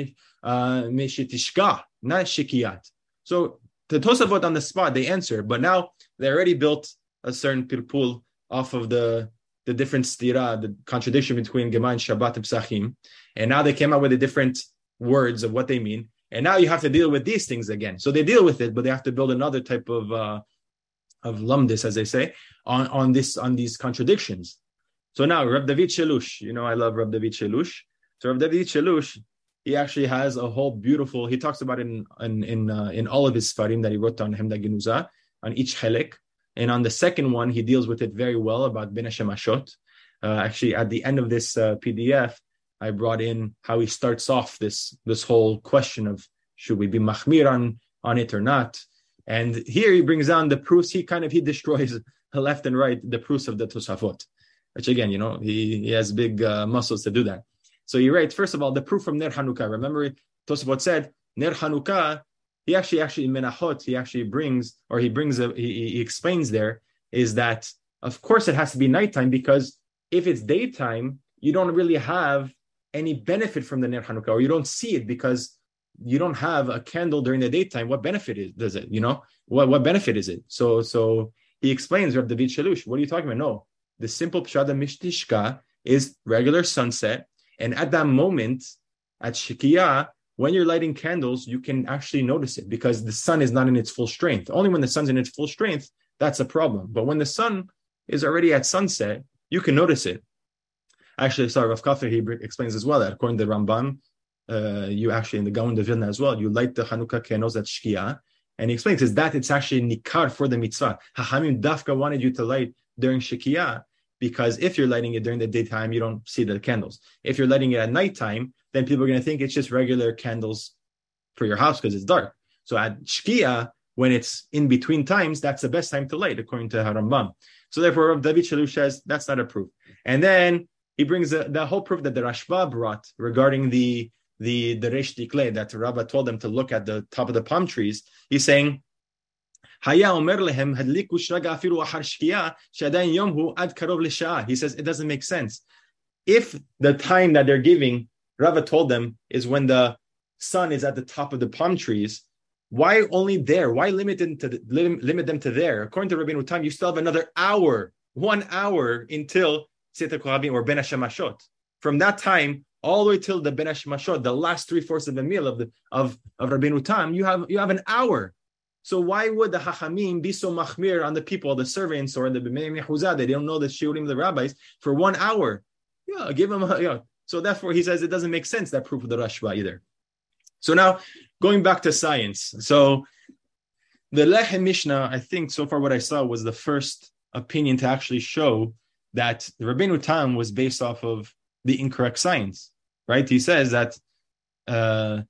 mishitishka, not shikiyat. So the Tosafot on the spot they answer, but now they already built a certain pilpul off of the the different stira, the contradiction between Gemara and Shabbat and Psachim, and now they came out with the different words of what they mean. And now you have to deal with these things again. So they deal with it, but they have to build another type of uh, of lumdis, as they say, on, on this on these contradictions. So now Rab David Shelush, you know I love Rab David Shelush. So Rab David Shelush, he actually has a whole beautiful. He talks about in in in, uh, in all of his farim that he wrote on Hemda Genuza on each helik, and on the second one he deals with it very well about Ben Hashemashot. Uh, actually, at the end of this uh, PDF, I brought in how he starts off this this whole question of should we be mahmir on on it or not. And here he brings down the proofs. He kind of he destroys [laughs] left and right the proofs of the Tosafot, which again, you know, he, he has big uh, muscles to do that. So he writes first of all the proof from Ner Hanukkah. Remember, Tosafot said Ner Hanukkah. He actually actually in Menachot he actually brings or he brings a, he, he explains there is that of course it has to be nighttime because if it's daytime you don't really have any benefit from the Ner Hanukkah, or you don't see it because you don't have a candle during the daytime. What benefit is, does it? You know, what, what benefit is it? So, so he explains, Rab David Shalush, what are you talking about? No, the simple pshada mishtishka is regular sunset. And at that moment, at Shikiyah, when you're lighting candles, you can actually notice it because the sun is not in its full strength. Only when the sun's in its full strength, that's a problem. But when the sun is already at sunset, you can notice it. Actually, sorry, Rav Kafir, he explains as well that according to Rambam, uh, you actually in the Gaon de Vilna as well, you light the Hanukkah candles at Shkia, and he explains is that it's actually nikar for the mitzvah. Hachamim dafka wanted you to light during Shkia because if you're lighting it during the daytime, you don't see the candles. If you're lighting it at nighttime, then people are going to think it's just regular candles for your house because it's dark. So at Shkia, when it's in between times, that's the best time to light, according to Harambam. So therefore, David Shalu says that's not a proof. And then he brings the, the whole proof that the Rashba brought regarding the the the Resh Dikle that Rabbah told them to look at the top of the palm trees. He's saying, He says it doesn't make sense. If the time that they're giving, Rava told them, is when the sun is at the top of the palm trees, why only there? Why limit them to limit them to there? According to Rabbeinu Tam, you still have another hour, one hour until Seta Kohabim or Ben Hashemashot. From that time all the way till the Ben Hashemashot, the last three fourths of the meal of the of of Rabbeinu Tam, you have you have an hour. So why would the Hachamim be so machmir on the people, the servants, or the Bnei Mechuzah? They don't know the shiurim, the rabbis, for one hour. Yeah, give them. A, yeah. So therefore, he says it doesn't make sense that proof of the Rashba either. So now going back to science. So the Lechem Mishnah, I think so far what I saw was the first opinion to actually show that the Rabbeinu Tam was based off of the incorrect science, right? He says that uh,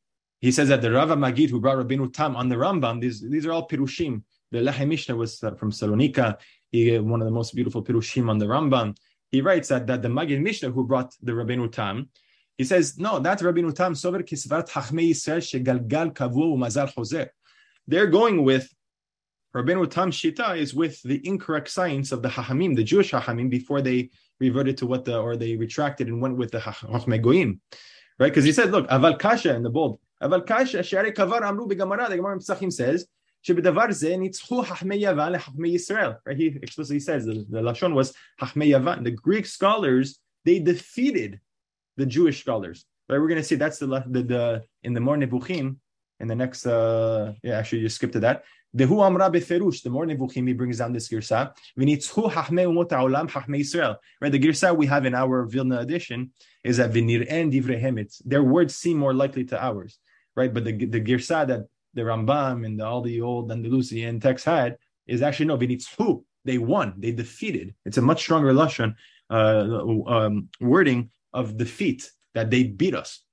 he says that the Rava Magid who brought Rabbeinu Tam on the Rambam, these these are all pirushim. The Lechem Mishnah was from Salonika. He one of the most beautiful pirushim on the Rambam. he writes that, that the Magid Mishnah who brought the Rabbeinu Tam, he says, no, that's Rabbeinu Tam, sover shegalgal kavu. They're going with Rabbeinu Tam Shita is with the incorrect science of the Hachamim, the Jewish Hachamim, before they reverted to what the, or they retracted and went with the Chachmei Goyim. Right? Because he said, look, Aval Kasha in the bold, Aval Kasha, Shari Kavar Amru Begamara, the Gemara Pesachim says, שבדבר זה ניצחו חכמי יוון לחכמי ישראל. Right? He explicitly says the, the Lashon was חכמי יוון. The Greek scholars, they defeated the Jewish scholars. Right? We're going to see that's the, the, the in the more Nebuchim, in the next, uh, yeah, actually you skip to that. The Hu Amra Beferush, the more Nebuchim, he brings down this girsa. V'nitzhu hachmei umot ha'olam hachmei Israel. Right, the girsa we have in our Vilna edition is that v'nir'en divrehem. Their words seem more likely to ours. Right, but the, the girsa that the Rambam and the, all the old Andalusian texts had is actually no, who They won. They defeated. It's a much stronger lashon uh, um, wording of defeat that they beat us.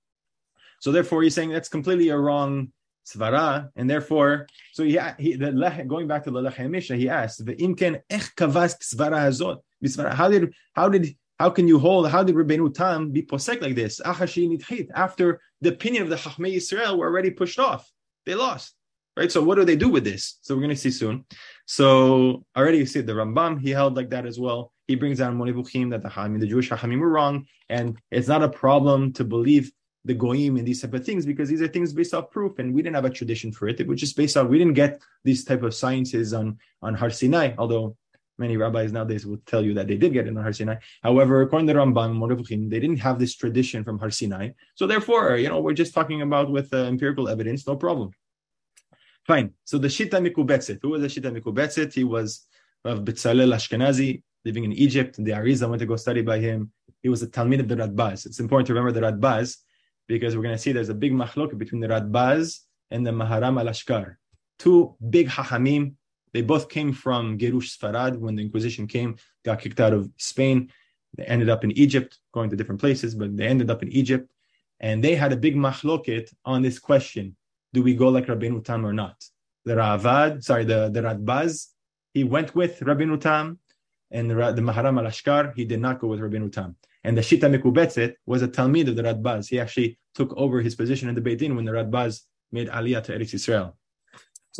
So therefore, he's saying that's completely a wrong svara, and therefore, so yeah, he, the, going back to the Lechem he asked, the imken ech kavas svara hazot. How did how did how can you hold? How did Rabbeinu Tam be posek like this? After the opinion of the Chachmei Israel were already pushed off. They lost. Right? So what do they do with this? So we're going to see soon. So already you see the Rambam, he held like that as well. He brings down Moreh Nevuchim that the Hamim, the Jewish Hachamim were wrong. And it's not a problem to believe the goyim and these type of things because these are things based off proof and we didn't have a tradition for it was just based off we didn't get these type of sciences on on har sinai although many rabbis nowadays would tell you that they did get it on har sinai however according to rambam they didn't have this tradition from har sinai so therefore you know we're just talking about with uh, empirical evidence no problem Fine. So the Shita Mikubetzet. Who was the Shita Mikubetzet? He was of Betzalel Ashkenazi, living in Egypt. The Arizal went to go study by him. He was a Talmid of the Radbaz. It's important to remember the Radbaz because we're going to see there's a big machlok between the Radbaz and the Maharam al-Ashkar. Two big hachamim. They both came from Gerush Sfarad when the Inquisition came, got kicked out of Spain. They ended up in Egypt, going to different places, but they ended up in Egypt. And they had a big machloket on this question do we go like Rabbeinu Tam or not? The Ravad, sorry, the, the Radbaz, he went with Rabbeinu Tam, and the, the Maharam al-Ashkar, he did not go with Rabbeinu Tam. And the Shita Mikubetzet was a Talmid of the Radbaz. He actually took over his position in the Beit Din when the Radbaz made Aliyah to Eretz Israel.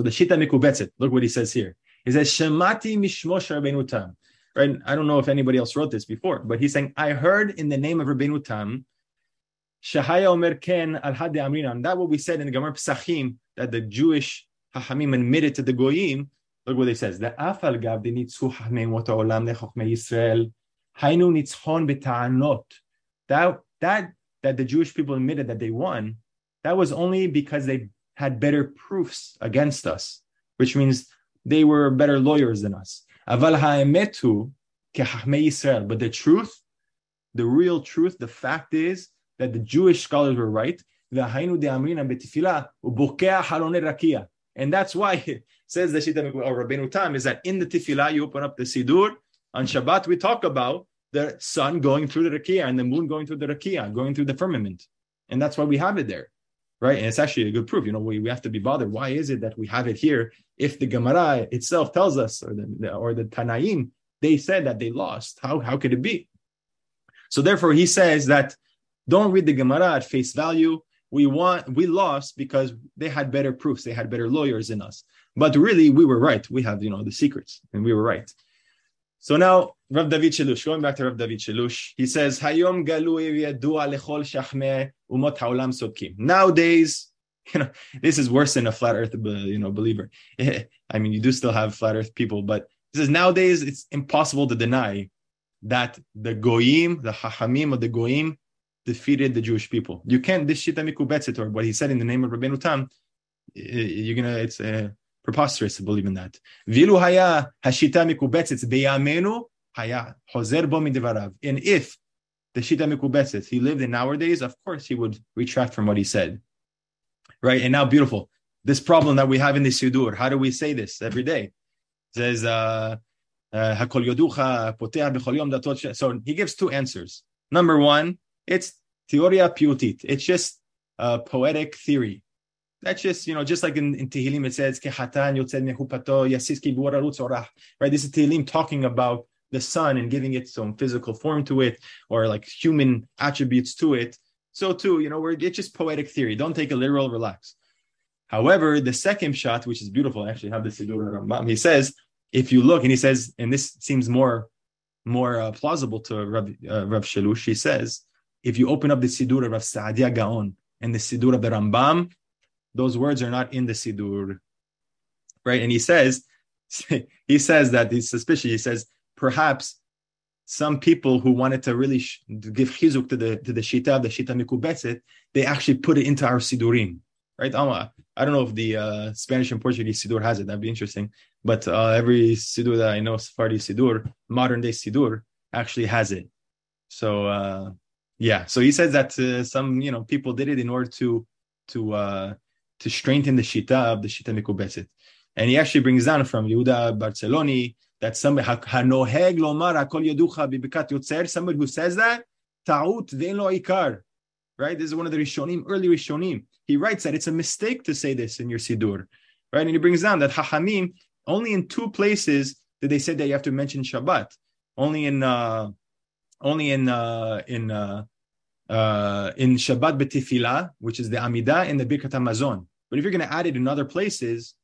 So the Shita Mikubetzet, look what he says here. He says, Shemati Mishmosh Rabbeinu Tam. Right? I don't know if anybody else wrote this before, but he's saying, I heard in the name of Rabbeinu Tam Shahaya Omer Ken Al Hadi Amrinan. That what we said in the Gemara Pesachim that the Jewish Hachamim admitted to the Goyim. Look what he says. The Afal Gav the Nitzu Hachamim Wat Olam Lechokmei Yisrael Hainu Nitzchon B'Ta'anot. That that that the Jewish people admitted that they won. That was only because they had better proofs against us, which means they were better lawyers than us. Aval ha'emetu. But the truth, the real truth, the fact is that the Jewish scholars were right. And that's why [laughs] it says the Shita or Rabbeinu Tam is that in the Tefillah you open up the Sidur. On Shabbat we talk about the sun going through the Rakia and the moon going through the Rakia, going through the firmament. And that's why we have it there. Right. And it's actually a good proof. You know, we, we have to be bothered. Why is it that we have it here if the Gemara itself tells us, or the or the Tanaim, they said that they lost? How how could it be? So therefore, he says that don't read the Gemara at face value. We want we lost because they had better proofs, they had better lawyers than us. But really, we were right. We have you know the secrets, and we were right. So now Rav David Shelush, going back to Rav David Shelush, he says, Hayom lechol umot haolam sodkim. Nowadays, [laughs] you know, this is worse than a flat earth you know, believer. [laughs] I mean, you do still have flat earth people, but he says nowadays it's impossible to deny that the goyim, the hachamim of the goyim, defeated the Jewish people. You can't this shita or what he said in the name of Rabbeinu Tam. You're gonna it's uh, preposterous to believe in that. Vilu haya hashita mikubetzit beyamenu midivarav. And if the shita mikubetzit he lived in our days, of course he would retract from what he said. Right and now beautiful. This problem that we have in the Sidur, how do we say this every day? It says uh, uh, so he gives two answers. Number one, it's teoria piutit. It's just a poetic theory. That's just, you know, just like in, in Tehillim it says, right? This is Tehillim talking about the sun and giving it some physical form to it or like human attributes to it. So too, you know, we're, it's just poetic theory. Don't take it literal, relax. However, the second shot, which is beautiful, I actually have the this Rambam. He says, if you look, and he says, and this seems more more uh, plausible to Rav, uh, Rav Shalush, he says, if you open up the Sidur of Rav Saadia Gaon and the Sidur of the Rambam, those words are not in the Sidur. Right? And he says, [laughs] he says that he's suspicious. He says, perhaps some people who wanted to really sh- give chizuk to the to the shita, the shita mikubetzet, they actually put it into our sidurim right? I don't know if the uh, Spanish and Portuguese Sidur has it. That'd be interesting. But uh, every Sidur that I know, Sephardi Sidur, modern day Sidur, actually has it. So uh, yeah, so he says that uh, some you know people did it in order to to uh, to strengthen the shita of the shita mikubetzet. And he actually brings down from Yehuda Barceloni that somebody hanoheg lomar hakol yotzer. Somebody who says that ta'ut ve'en lo ikar. Right, this is one of the Rishonim, early Rishonim he writes that it's a mistake to say this in your Sidur, right? And he brings down that Hachamim, only in two places did they say that you have to mention Shabbat. Only in uh, only in uh, in uh, uh, in Shabbat B'Tefillah, which is the Amidah and the Birkat Hamazon. But if you're going to add it in other places,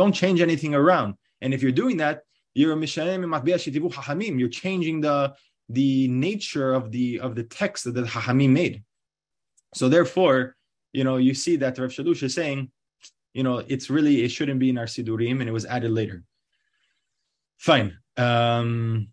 don't change anything around. And if you're doing that, you're. You're changing the the nature of the of the text that the Hachamim made. So therefore, you know, you see that Rav Shalush is saying, you know, it's really, it shouldn't be in our Sidurim and it was added later. Fine. Um,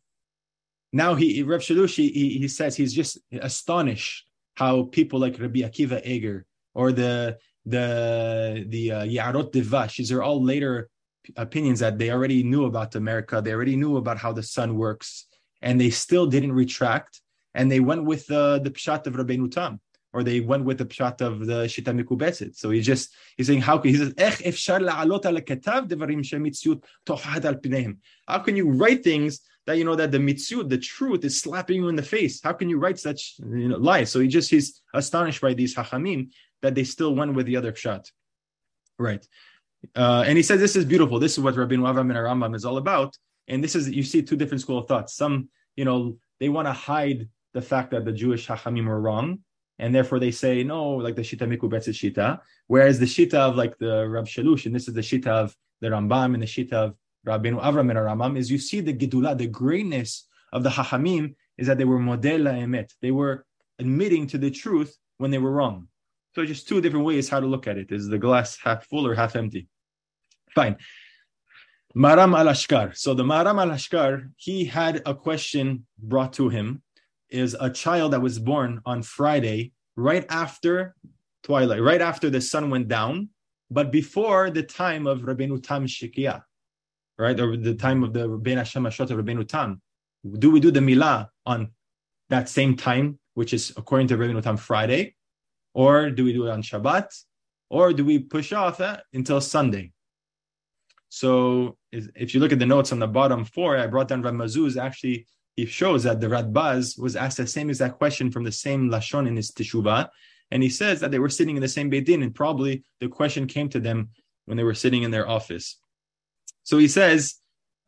now he, Rav Shalush, he, he says he's just astonished how people like Rabbi Akiva Eger or the, the, the uh, Yaarot Devash, these are all later opinions that they already knew about America. They already knew about how the sun works and they still didn't retract. And they went with uh, the Pshat of Rabbeinu Tam or they went with the pshat of the shita mikubetzet. So he just he's saying how can he says ech efshar la'alot al ketav devarim shemitziut tohad al pineim. How can you write things that you know that the mitzvot, the truth, is slapping you in the face? How can you write such you know, lies? So he just he's astonished by these hachamim that they still went with the other pshat, right? Uh, and he says this is beautiful. This is what Rabbi Avram and Rambam is all about. And this is you see two different school of thoughts. Some you know they want to hide the fact that the Jewish hachamim are wrong and therefore they say no, like the shita mikubetz shita. Whereas the shita of like the Rab Shalush, and this is the shita of the Rambam and the shita of Rabbeinu Avram and Rambam, is you see the gedula, the greatness of the Hachamim is that they were model emet. They were admitting to the truth when they were wrong. So just two different ways how to look at it: is the glass half full or half empty? Fine. Maram al Ashkar. So the Maram al Ashkar, he had a question brought to him is a child that was born on Friday, right after twilight, right after the sun went down, but before the time of Rabbeinu Tam Shikia, right, or the time of the Rabbeinu Hashem Ashot of Rabbeinu Tam. Do we do the Milah on that same time, which is according to Rabbeinu Tam Friday, or do we do it on Shabbat, or do we push off that until Sunday? So if you look at the notes on the bottom four, I brought down Rav Mazuz actually he shows that the Radbaz was asked the same exact question from the same Lashon in his Teshuvah, and he says that they were sitting in the same Beit Din, and probably the question came to them when they were sitting in their office. So he says,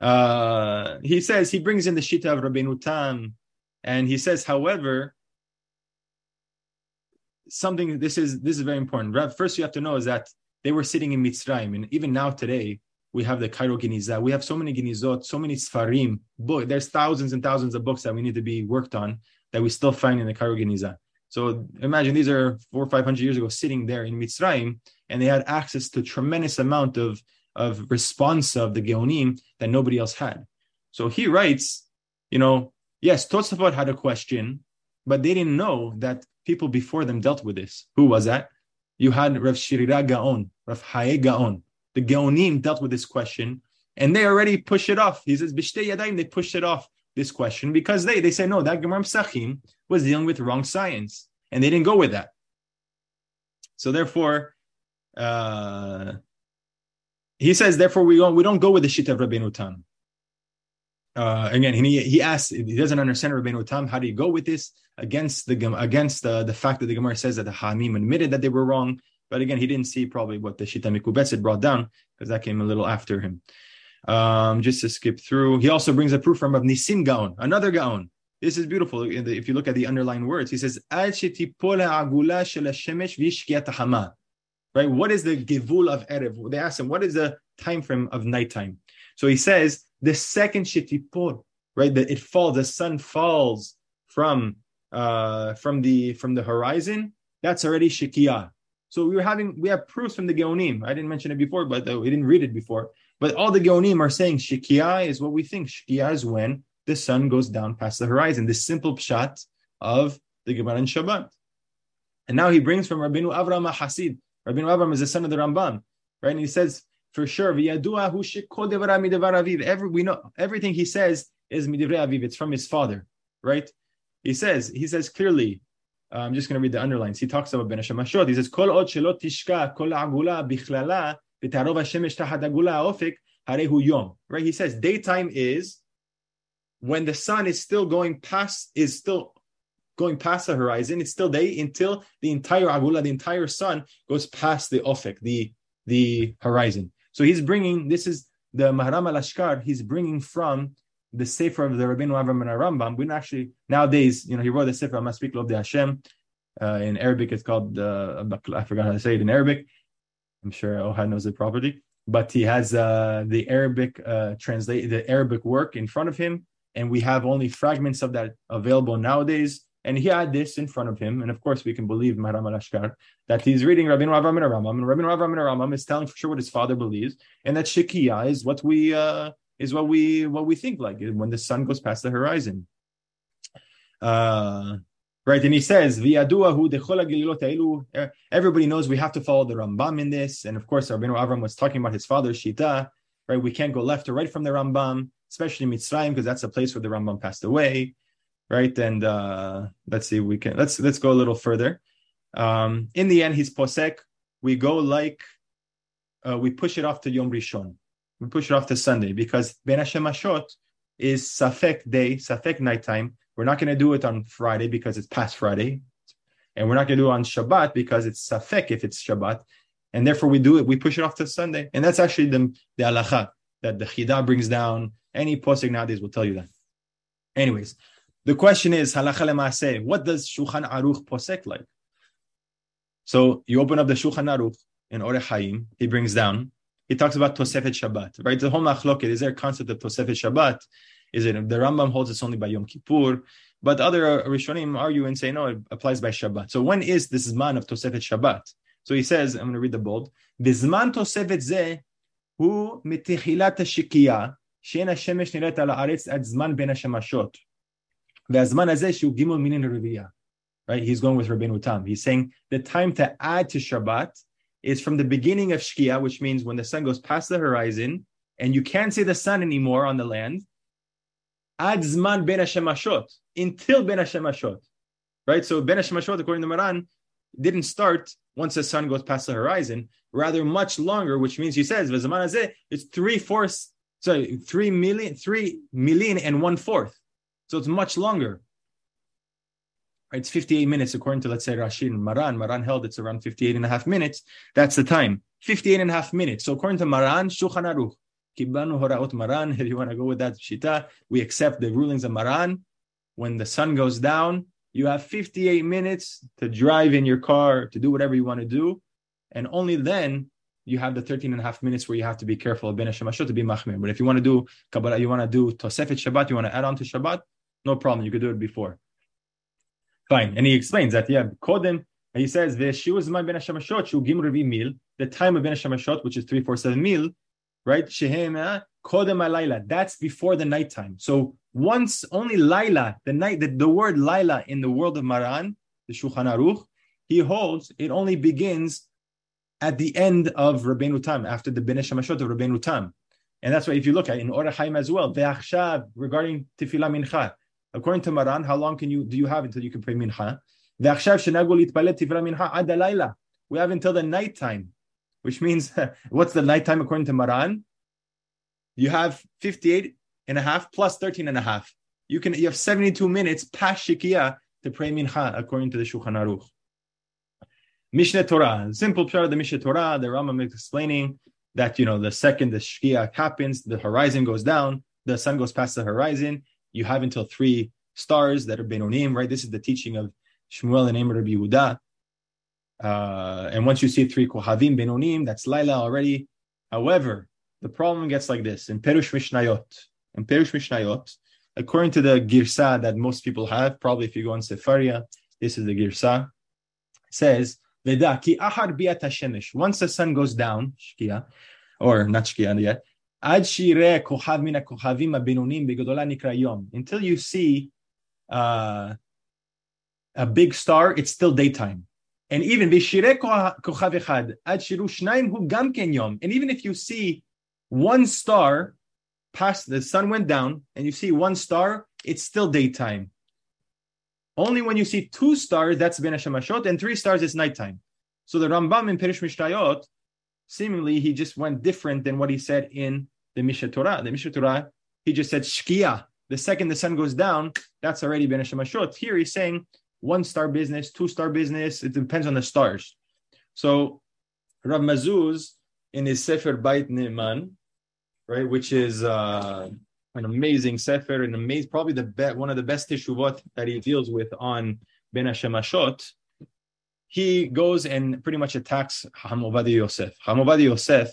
uh, he says, he brings in the Shita of Rabbeinu Tam, and he says, however, something, this is, this is very important. First, you have to know is that they were sitting in Mitzrayim, and even now today, we have the Cairo Geniza, we have so many Genizot, so many Sfarim, book. There's thousands and thousands of books that we need to be worked on that we still find in the Cairo Geniza. So imagine these are four or five hundred years ago sitting there in Mitzrayim, and they had access to tremendous amount of, of response of the Geonim that nobody else had. So he writes, you know, yes, Tosafot had a question, but they didn't know that people before them dealt with this. Who was that? You had Rav Sherira Gaon, Rav Hai Gaon, the Geonim dealt with this question, and they already push it off. He says, yadayim, they pushed it off, this question, because they, they say, no, that Gemara Psachim was dealing with wrong science, and they didn't go with that. So therefore, uh, he says, therefore, we don't, we don't go with the Shita of Rabbeinu Tam. Uh, again, he he asks, he doesn't understand Rabbeinu Tam. How do you go with this against the against the, the fact that the Gemara says that the Hamim admitted that they were wrong, but again, he didn't see probably what the Shita brought down because that came a little after him. Um, just to skip through, he also brings a proof from of Nisim Gaon, another Gaon. This is beautiful. If you look at the underlying words, he says, Right? What is the givul of Erev? They ask him, what is the time frame of nighttime? So he says, the second shetipor, right? That it falls, the sun falls from uh, from the from the horizon. That's already shikia. So we were having we have proofs from the Geonim. I didn't mention it before, but uh, we didn't read it before. But all the Geonim are saying shikia is what we think. Shikia is when the sun goes down past the horizon. This simple pshat of the Gemara and Shabbat. And now he brings from Rabbeinu Avram Hasid. Rabbeinu Avram is the son of the Rambam, right? And he says for sure, Every we know everything he says is midivrei aviv. It's from his father, right? He says he says clearly. Uh, I'm just going to read the underlines. He talks about Ben Hashemashot. He says, "Kol od shelo tishka kol agula bichlala v'tarov hashemesh tachat agula ofik harehu yom." Right? He says daytime is when the sun is still going past is still going past the horizon. It's still day until the entire agula, the entire sun goes past the ofik, the the horizon. So he's bringing this is the Maharam al He's bringing from the Sefer of the Rabbeinu Avram and Rambam. We actually nowadays, you know, he wrote the Sefer Masbik Lov de Hashem. Uh, in Arabic, it's called uh, I forgot how to say it in Arabic. I'm sure Ohad knows it properly, but he has uh, the Arabic uh, translate the Arabic work in front of him, and we have only fragments of that available nowadays. And he had this in front of him, and of course we can believe Maharam al that he's reading Rabbi Avram and Rambam, and Rabbi Avram and Rambam is telling for sure what his father believes, and that Shikia is what we uh, is what we what we think like when the sun goes past the horizon. Uh, right, and he says, Everybody knows we have to follow the Rambam in this, and of course, Rabbi Avram was talking about his father's Shita. Right, we can't go left or right from the Rambam, especially Mitzrayim, because that's the place where the Rambam passed away right? And uh, let's see, we can let's let's go a little further. Um, in the end, he's posek. We go like uh, we push it off to Yom Rishon. We push it off to Sunday because Ben Hashemashot is Safek day, Safek nighttime. We're not going to do it on Friday because it's past Friday, and we're not going to do it on Shabbat because it's Safek if it's Shabbat, and therefore we do it. We push it off to Sunday, and that's actually the the halacha that the Chida brings down. Any posik nowadays will tell you that. Anyways, the question is, halacha lema'aseh, what does Shulchan Aruch posek like? So you open up the Shulchan Aruch in Orach Chaim, he brings down, he talks about Tosefet Shabbat, right? The whole machloket, is there a concept of Tosefet Shabbat? Is it, the Rambam holds it's only by Yom Kippur, but other Rishonim argue and say, no, it applies by Shabbat. So when is this man of Tosefet Shabbat? So he says, I'm going to read the bold, בזמן תוספת זה הוא מתחילת השקיעה, שאין השמש נראית על הארץ עד זמן בין השמשות. והזמן הזה שהוא גימל מינין רביעייה. Right? He's going with Rabbeinu Tam. He's saying the time to add to Shabbat is from the beginning of Shkia, which means when the sun goes past the horizon and you can't see the sun anymore on the land, ad zman ben Hashemashot, until ben Hashemashot. Right? So ben Hashemashot, according to Maran, didn't start once the sun goes past the horizon, rather much longer, which means he says, it's three fourths, sorry, three million, three million and one fourth. So it's much longer. It's 58 minutes according to, let's say, Rashid and Maran. Maran held it's around 58 and a half minutes. That's the time. 58 and a half minutes. So according to Maran, Shulchan Aruch. Kibanu Horaot Maran. [laughs] If you want to go with that shita, we accept the rulings of Maran. When the sun goes down, you have 58 minutes to drive in your car, to do whatever you want to do. And only then you have the 13 and a half minutes where you have to be careful of Ben to be machmir. But if you want to do Kabbalah, you want to do Tosefet Shabbat, you want to add on to Shabbat, no problem. You could do it before. Fine. And he explains that, yeah, Kodem, he says, the Zman Ben Hashemashot, Shu Gim Revi Mil, the time of Ben Hashemashot, which is 347 mil, right? Shehem Kodem Alayla, that's before the nighttime. So once only Laila, the night, the, the word Laila in the world of Maran, the Shulchan Aruch, he holds it only begins at the end of Rabbeinu Tam, after the Ben Hashemashot of Rabbeinu Tam. And that's why if you look at in Orach Chaim as well, the regarding Tefillah Mincha, According to Maran, how long can you do you have until you can pray mincha? We have until the night time, which means [laughs] what's the night time according to Maran? You have 58 and a half plus 13 and a half. You can you have 72 minutes past Shikia to pray mincha according to the Shulchan Aruch. Mishneh Torah, simple part of the Mishneh Torah, the Rambam is explaining that you know the second the shkia happens, the horizon goes down, the sun goes past the horizon. You have until three stars that are benonim, right? This is the teaching of Shmuel and Amr Rabbi Yehuda. Uh, and once you see three kohavim benonim, that's laila already. However, the problem gets like this in Perush Mishnayot. In Perush Mishnayot, according to the girsa that most people have, probably if you go on Sefaria, this is the girsa, says Veda ki ahar biat. Once the sun goes down, shkia, or not shkia yet, Until you see uh, a big star, it's still daytime. And even. And even if you see one star past the sun went down and you see one star, it's still daytime. Only when you see two stars, that's Ben Hashemashot, and three stars is nighttime. So the Rambam in Perush Mishnayot, seemingly he just went different than what he said in the Mishneh Torah. The Mishneh Torah, he just said Shkia. The second the sun goes down, that's already Ben Hashemashot. Here he's saying one star business, two star business. It depends on the stars. So Rav Mazuz in his Sefer Beit Ne'man, right, which is uh, an amazing sefer, an amazing, probably the be- one of the best teshuvot that he deals with on Ben Hashemashot. He goes and pretty much attacks Hamobadi Yosef. Hamobadi Yosef.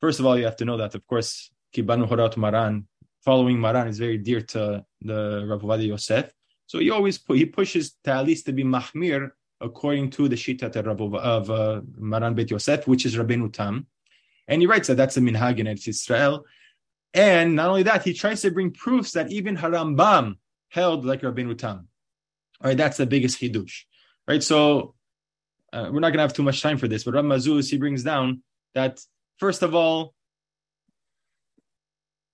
First of all, you have to know that, of course, Kibanu Horat Maran, following Maran is very dear to the Rav Yosef. So he always put, he pushes least to be mahmir according to the shita of uh, Maran Bet Yosef, which is Rabbeinu Tam. And he writes that that's a minhag in Israel. And not only that, he tries to bring proofs that even Harambam held like Rabbeinu Tam. All right, that's the biggest hidush. Right, so uh, we're not going to have too much time for this, but Rav Mazuz, he brings down that, first of all,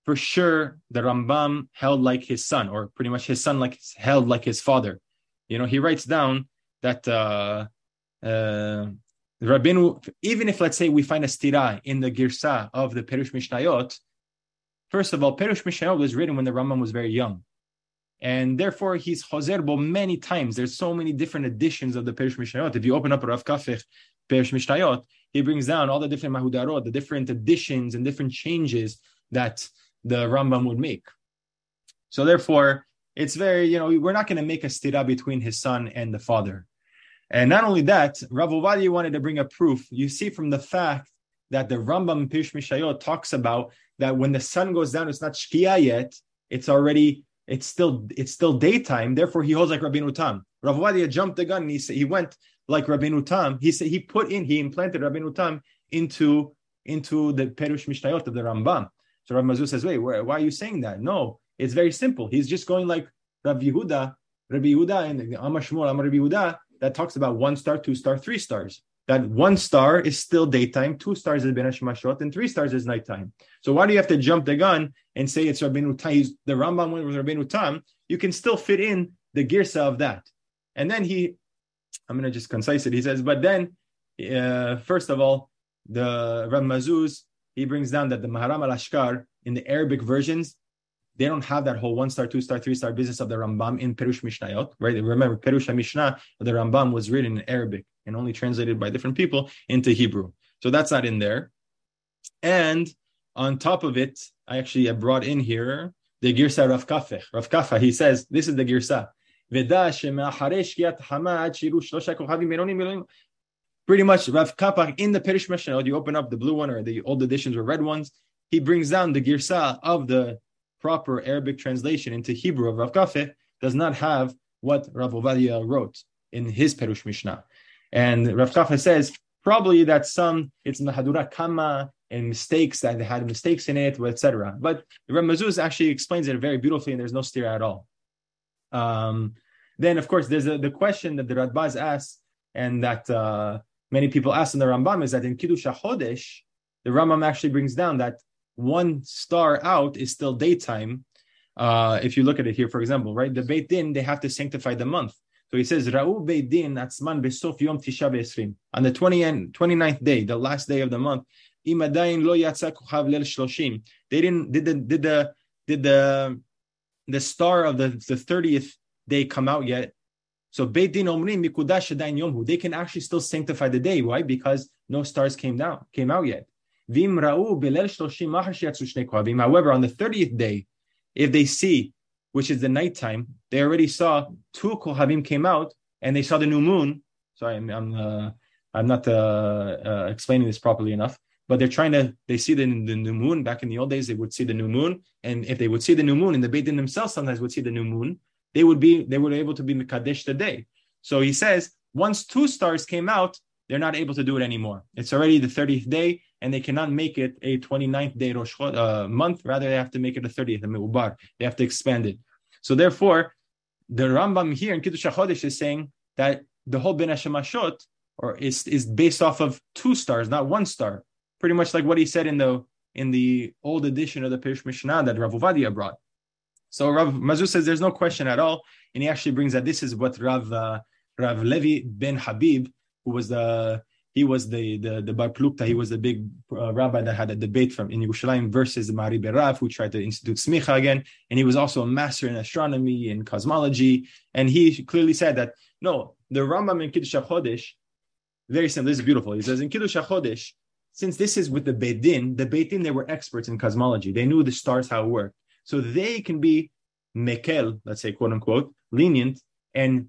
for sure the Rambam held like his son, or pretty much his son like held like his father. You know, he writes down that uh, uh, even if let's say we find a stira in the girsa of the Perush Mishnayot, first of all, Perush Mishnayot was written when the Rambam was very young. And therefore, he's Chozerbo many times. There's so many different editions of the Perush Mishnayot. If you open up Rav Kafech Perush Mishnayot, he brings down all the different Mahudarot, the different additions and different changes that the Rambam would make. So therefore, it's very, you know, we're not going to make a stira between his son and the father. And not only that, Rav Ovadia wanted to bring a proof. You see from the fact that the Rambam Perush Mishnayot talks about that when the sun goes down, it's not Shkia yet, it's already, it's still, it's still daytime. Therefore, he holds like Rabbeinu Tam. Rav Ovadia jumped the gun and he said he went like Rabbeinu Tam. He said he put in, he implanted Rabbeinu Tam into into the Perush Mishnayot of the Rambam. So Rav Mazuz says, wait, why are you saying that? No, it's very simple. He's just going like Rav Yehuda, Rabbi Yehuda, and Amar Shmuel, Amar Rabbi Yehuda, that talks about one star, two star, three stars. That one star is still daytime, two stars is Ben Hashemashot, and three stars is nighttime. So why do you have to jump the gun and say it's Rabbeinu Tam? The Rambam went with Rabbeinu Tam. You can still fit in the girsa of that. And then he, I'm going to just concise it. He says, but then, uh, first of all, the Rav Mazuz he brings down that the Maharam al Ashkar in the Arabic versions, they don't have that whole one star, two star, three star business of the Rambam in Perush Mishnayot, right? Remember, Perush Mishnah, the Rambam was written in Arabic and only translated by different people into Hebrew. So that's not in there. And on top of it, I actually brought in here the Girsa Rav Kafeh. Rav Kafeh, he says, this is the Girsa pretty much Rav Kapak in the Perush Mishnah, you open up the blue one or the old editions or red ones, he brings down the girsa of the proper Arabic translation into Hebrew of Rav Kafeh, does not have what Rav Ovadia wrote in his Perush Mishnah. And Rav Kafeh says probably that some it's Mahadura Kama and mistakes that they had mistakes in it, etc. But Rav Mazuz actually explains it very beautifully, and there's no stira at all. Um, then, of course, there's a, the question that the Radbaz asks, and that uh, many people ask in the Rambam is that in Kiddush HaChodesh, the Rambam actually brings down that one star out is still daytime. Uh, if you look at it here, for example, right, the Beit Din, they have to sanctify the month. So he says, Ra'u Beit Din atzman besof yom tisha be'esrim. On the 20th, 29th day, the last day of the month, imadayin lo yatsa kuchav lel shloshim. They didn't, did the, did the, did the, the star of the, the 30th day come out yet? So Beit Din Mikudash. They can actually still sanctify the day. Why? Because no stars came down, came out yet. However, on the 30th day, if they see, which is the nighttime, they already saw two kohavim came out and they saw the new moon. Sorry, I'm I'm, uh, I'm not uh, uh, explaining this properly enough. But they're trying to. They see the, the new moon. Back in the old days, they would see the new moon, and if they would see the new moon, and the Beit Din themselves sometimes would see the new moon, they would be they were able to be mekadesh the day. So he says once two stars came out, they're not able to do it anymore. It's already the 30th day, and they cannot make it a 29th day Rosh uh, month. Rather, they have to make it a 30th, a Me'ubar. They have to expand it. So therefore, the Rambam here in Kiddush HaChodesh is saying that the whole Ben Hashemashot or is, is based off of two stars, not one star. Pretty much like what he said in the in the old edition of the Perush Mishnah that Rav Ovadia brought. So Rav Mazuz says there's no question at all, and he actually brings that this is what Rav uh, Rav Levi ben Habib, who was the he was the the the Bar Plukta, he was the big uh, rabbi that had a debate from in Yerushalayim versus Mari Berav, who tried to institute smicha again, and he was also a master in astronomy and cosmology, and he clearly said that no, the Rambam in Kiddush Chodesh, very simple. This is beautiful. He says in Kiddush Chodesh, since this is with the Bedin, the Bedin they were experts in cosmology. They knew the stars how it worked, so they can be mekel, let's say quote unquote, lenient and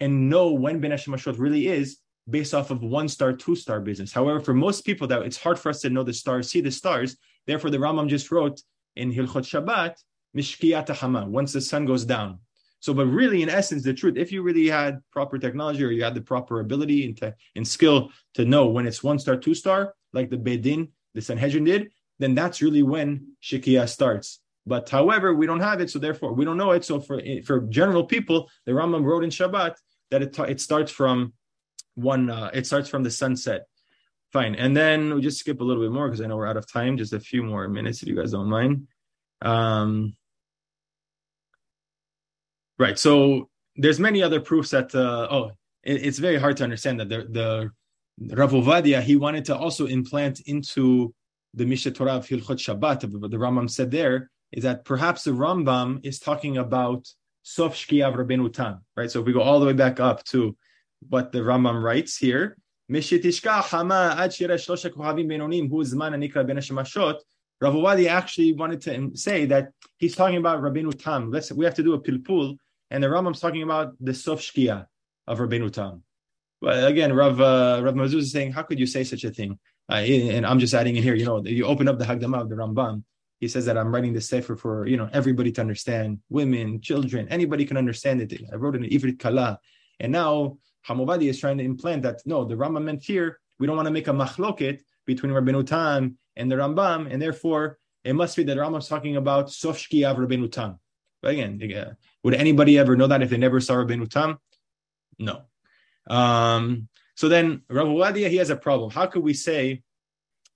and know when Ben Hashemashot really is based off of one star, two star business. However, for most people, that it's hard for us to know the stars, see the stars. Therefore, the Rambam just wrote in Hilchot Shabbat, Mishkiyat Hama, once the sun goes down. So, but really, in essence, the truth, if you really had proper technology or you had the proper ability and, to, and skill to know when it's one star, two star, like the Bedin, the Sanhedrin did, then that's really when Shikiyah starts. But however, we don't have it, so therefore we don't know it. So for for general people, the Rambam wrote in Shabbat that it it starts from one. Uh, it starts from the sunset. Fine, and then we just skip a little bit more because I know we're out of time. Just a few more minutes, if you guys don't mind. Um, right. So there's many other proofs that. Uh, oh, it, it's very hard to understand that the the Rav he wanted to also implant into the Mishneh Torah of Hilchot Shabbat, the Rambam said there, is that perhaps the Rambam is talking about Sof Shkiyav Rabbeinu Tam, right? So if we go all the way back up to what the Rambam writes here, Mishitishka Hama Ad Shira Shlosha Kohavim Benonim Hu Zman Anikra Ben Shemashot. Rav Ovadia actually wanted to say that he's talking about Rabbeinu Tam. Let's we have to do a pilpul, and the Rambam's talking about the Sof Shkia of Rabbeinu Tam. But again, Rav uh, Rav Mazuz is saying, how could you say such a thing? Uh, and I'm just adding in here. You know, you open up the Hagdama of the Rambam he says that I'm writing this sefer for you know everybody to understand, women, children, anybody can understand it. I wrote it in Ivrit Kala, and now Hamuvadi is trying to implant that no, the Rambam meant here. We don't want to make a machloket between Rabbeinu Tam and the Rambam, and therefore it must be that Rambam's talking about Sofshki of Rabbeinu Tam. But again, would anybody ever know that if they never saw Rabbeinu Tam? No. Um, so then Rav Ovadia, he has a problem. How could we say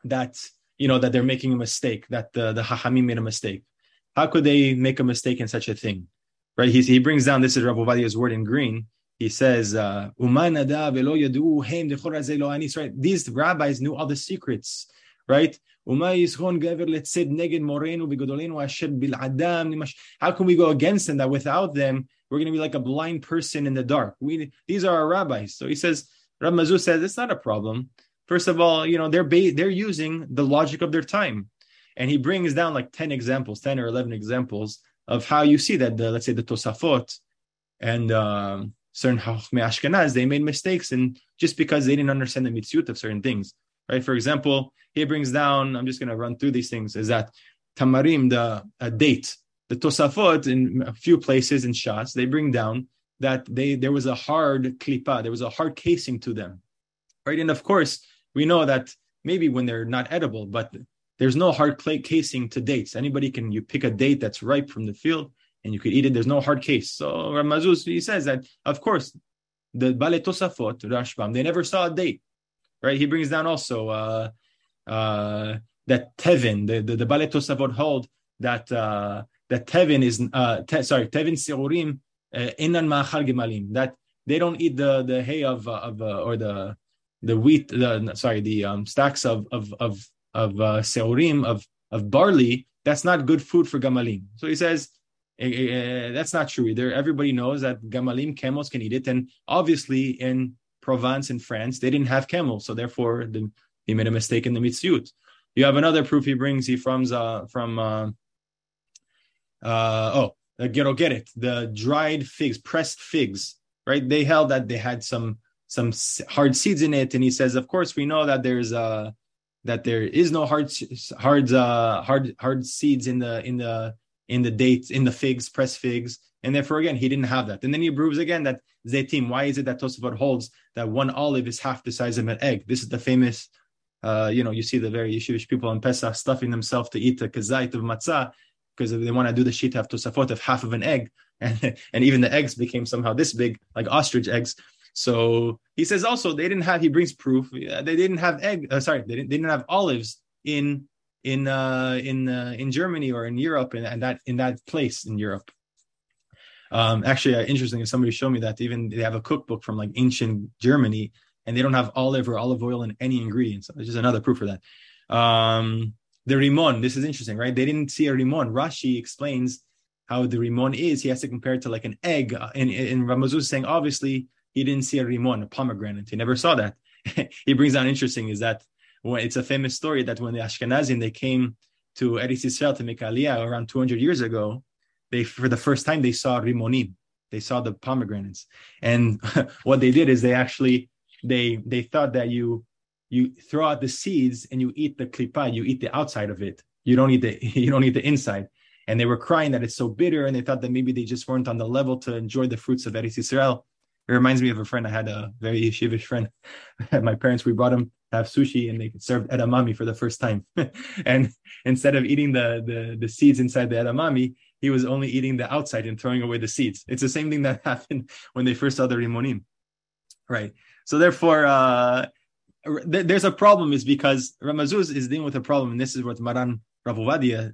that you know that they're making a mistake that the the hachamim made a mistake. How could they make a mistake in such a thing? Right? He, he brings down this is Rav Ovadia's word in green. He says uh, right? These rabbis knew all the secrets right? How can we go against them that without them we're going to be like a blind person in the dark? We these are our rabbis. So he says Rav Mazuz says it's not a problem First of all, you know, they're ba- they're using the logic of their time. And he brings down like 10 examples, 10 or 11 examples of how you see that the, let's say the Tosafot and um, certain Hachmei Ashkenaz, they made mistakes and just because they didn't understand the mitziut of certain things, right? For example, he brings down, I'm just going to run through these things, is that Tamarim, the date, the Tosafot in a few places in Shas, they bring down that they there was a hard klipa, there was a hard casing to them, right? And of course, we know that maybe when they're not edible, but there's no hard clay casing to dates. Anybody can you pick a date that's ripe from the field and you could eat it. There's no hard case. So Rav Mazuz he says that of course the Bale Tosafot Rashbam they never saw a date, right? He brings down also uh, uh, that Tevin the the, the Bale Tosafot hold that uh, that Tevin is uh, te, sorry Tevin Sirurim uh, Inan Ma'achal Gemalim that they don't eat the the hay of uh, of uh, or the the wheat, the sorry, the um, stacks of of of of uh, seurim of of barley. That's not good food for gamalim. So he says eh, eh, eh, that's not true either. Everybody knows that gamalim camels can eat it, and obviously in Provence in France they didn't have camels, so therefore the, he made a mistake in the mitziut. You have another proof he brings. He from uh, from uh, uh, oh oh, get it the dried figs, pressed figs, right? They held that they had some some hard seeds in it, and he says, of course, we know that there's uh that there is no hard hard uh hard hard seeds in the in the in the dates in the figs, pressed figs, and therefore again he didn't have that. And then he proves again that zaitim. Why is it that Tosafot holds that one olive is half the size of an egg? This is the famous. Uh, you know, you see the very Yeshivish people on Pesach stuffing themselves to eat the kazait of matzah because they want to do the shita of tosafot of half of an egg, [laughs] and and even the eggs became somehow this big, like ostrich eggs. So he says also they didn't have. He brings proof they didn't have egg. Uh, sorry, they didn't, they didn't have olives in in uh, in uh, in Germany or in Europe and, and that in that place in Europe. Um, actually, uh, interesting. If somebody showed me that even they have a cookbook from like ancient Germany, and they don't have olive or olive oil in any ingredients. It's just another proof for that. Um, the rimon. This is interesting, right? They didn't see a rimon. Rashi explains how the rimon is. He has to compare it to like an egg. And, and Rav Mazuz is saying, obviously, he didn't see a rimon, a pomegranate. He never saw that. [laughs] he brings down interesting is that when it's a famous story that when the Ashkenazim they came to Eretz Yisrael to make Aliyah around 200 years ago, they for the first time they saw rimonim. They saw the pomegranates, and [laughs] what they did is they actually they they thought that you you throw out the seeds and you eat the klipa, you eat the outside of it. You don't eat the [laughs] you don't eat the inside. And they were crying that it's so bitter, and they thought that maybe they just weren't on the level to enjoy the fruits of Eretz Yisrael. It reminds me of a friend. I had a very yeshivish friend. [laughs] My parents, we brought him to have sushi, and they served edamame for the first time. [laughs] and instead of eating the, the the seeds inside the edamame, he was only eating the outside and throwing away the seeds. It's the same thing that [laughs] happened when they first saw the rimonim, right? So therefore, uh, there's a problem is because Rav Mazuz is dealing with a problem, and this is what Maran Rav Ovadia,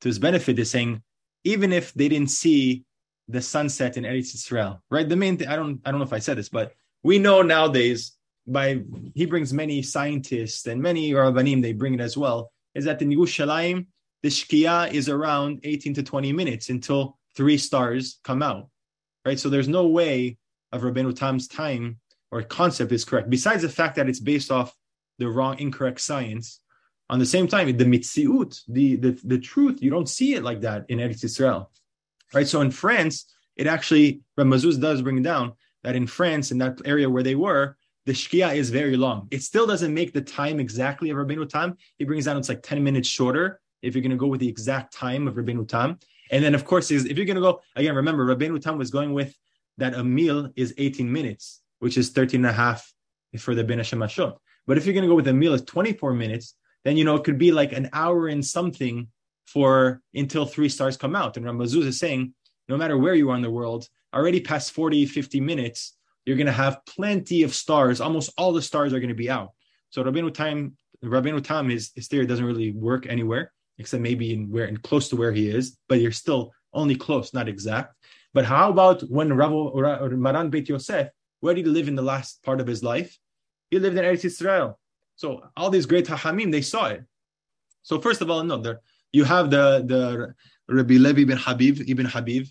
to his benefit, is saying, even if they didn't see the sunset in Eretz Israel, right? The main thing, I don't, I don't know if I said this, but we know nowadays by he brings many scientists and many Rabbanim, they bring it as well, is that in Yerushalayim, the Shkia is around 18 to 20 minutes until three stars come out, right? So there's no way of Rabbeinu Tam's time or concept is correct. Besides the fact that it's based off the wrong, incorrect science, on the same time, the mitziut, the, the, the truth, you don't see it like that in Eretz Israel. Right? So in France, it actually, Rav Mazuz does bring down that in France, in that area where they were, the Shkia is very long. It still doesn't make the time exactly of Rabbeinu Tam. He brings down it's like 10 minutes shorter if you're going to go with the exact time of Rabbeinu Tam. And then, of course, if you're going to go, again, remember, Rabbeinu Tam was going with that a meal is 18 minutes which is 13 and a half for the Ben Hashemashot. But if you're going to go with a meal of 24 minutes, then, you know, it could be like an hour and something for until three stars come out. And Rav Mazuz is saying, no matter where you are in the world, already past 40, 50 minutes, you're going to have plenty of stars. Almost all the stars are going to be out. So Rabbeinu Tam, Rabbeinu Tam, his, his theory doesn't really work anywhere, except maybe in where in close to where he is, but you're still only close, not exact. But how about when Rav, Maran Beit Yosef where did he live in the last part of his life? He lived in Eretz Israel. So all these great Hachamim, they saw it. So first of all, no, there you have the the Rabbi Levi ibn Habib ibn Habib,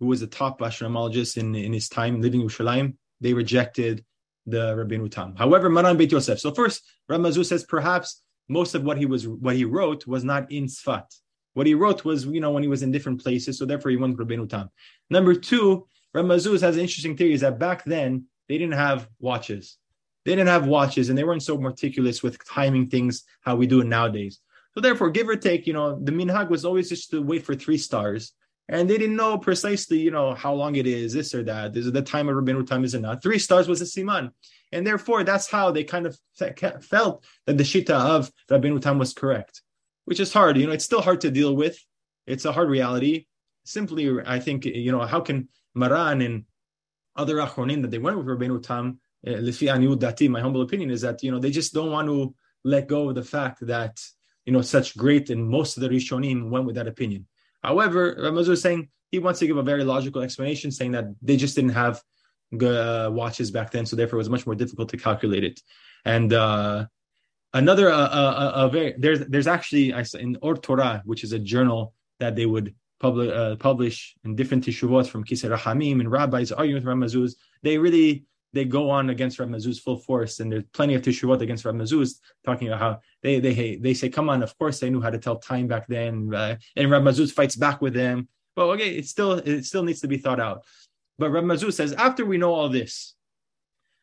who was a top astronomologist in, in his time living in Yerushalayim. They rejected the Rabbeinu Tam. However, Maran Beit Yosef. So first, Rav Mazuz says perhaps most of what he was what he wrote was not in Sfat. What he wrote was, you know, when he was in different places, so therefore he went Rabbeinu Tam. Number two, Rav Mazuz has an interesting theory is that back then they didn't have watches. They didn't have watches and they weren't so meticulous with timing things how we do it nowadays. So therefore, give or take, you know, the minhag was always just to wait for three stars. And they didn't know precisely, you know, how long it is, this or that. Is the time of Rabbeinu time is not. Three stars was a siman. And therefore, that's how they kind of felt that the shita of Rabbeinu Tam was correct, which is hard. You know, it's still hard to deal with. It's a hard reality. Simply, I think, you know, how can Maran and other achronim that they went with Rabbeinu Tam, eh, my humble opinion is that you know they just don't want to let go of the fact that you know such great and most of the Rishonim went with that opinion. However, Rav Mazuz is saying he wants to give a very logical explanation, saying that they just didn't have uh, watches back then, so therefore it was much more difficult to calculate it. And uh, another, uh, uh, uh very there's there's actually in Or Torah, which is a journal that they would publish, uh, publish in different teshuvot from Kisei Rahamim and rabbis arguing with Rav Mazuz, they really they go on against Rav Mazuz full force, and there's plenty of teshuvot against Rav Mazuz, talking about how they they they say, "Come on, of course they knew how to tell time back then," uh, and Rav Mazuz fights back with them. But okay, it still it still needs to be thought out. But Rav Mazuz says, after we know all this,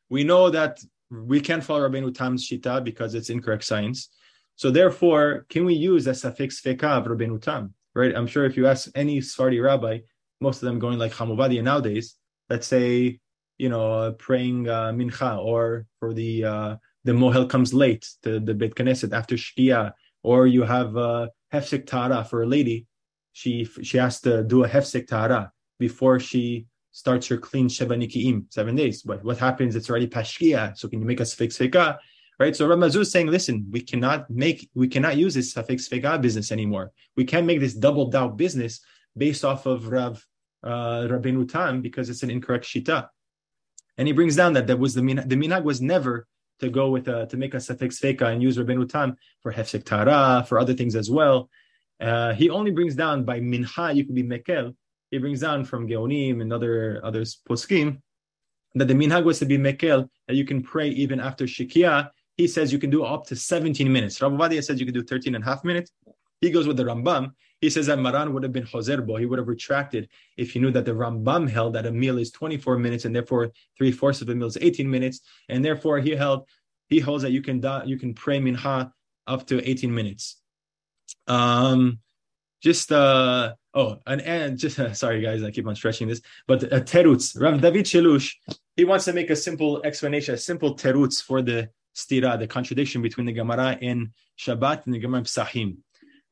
we know that we can't follow Rabbeinu Tam's shita because it's incorrect science. So therefore, can we use a sfek sfeka of Rabbeinu Tam? Right? I'm sure if you ask any Sephardi rabbi, most of them going like Chamuvadia nowadays, let's say you know, praying uh, mincha, or for the uh, the mohel comes late to the Beit Knesset after Shkia, or you have uh, hefsek tahara for a lady. She she has to do a hefsek tahara before she starts her clean sheva nikiim, seven days. But what happens? It's already pashkia. So can you make a sfek sfeka? Right. So Rav Mazuz is saying, listen, we cannot make, we cannot use this sfek sfeka business anymore. We can't make this double doubt business based off of Rav uh, Rabbeinu Tam because it's an incorrect shita. And he brings down that that was the minhag. The minhag was never to go with a, to make a sfek sfeka and use Rabbeinu Tam for hefsek tahara, for other things as well. Uh, he only brings down by minha, you could be mekel. He brings down from Geonim and other others poskim that the minhag was to be mekel, that you can pray even after shikia. He says you can do up to 17 minutes. Rav Ovadia says you can do 13 and a half minutes. He goes with the Rambam. He says that Maran would have been Hozerbo. He would have retracted if he knew that the Rambam held that a meal is 24 minutes and therefore three fourths of a meal is 18 minutes. And therefore he held he holds that you can you can pray minha up to 18 minutes. Um just uh oh and and just uh, [laughs] sorry guys i keep on stretching this but a uh, terutz rav david shelush he wants to make a simple explanation a simple terutz for the stira the contradiction between the gemara in shabbat and the gemara psachim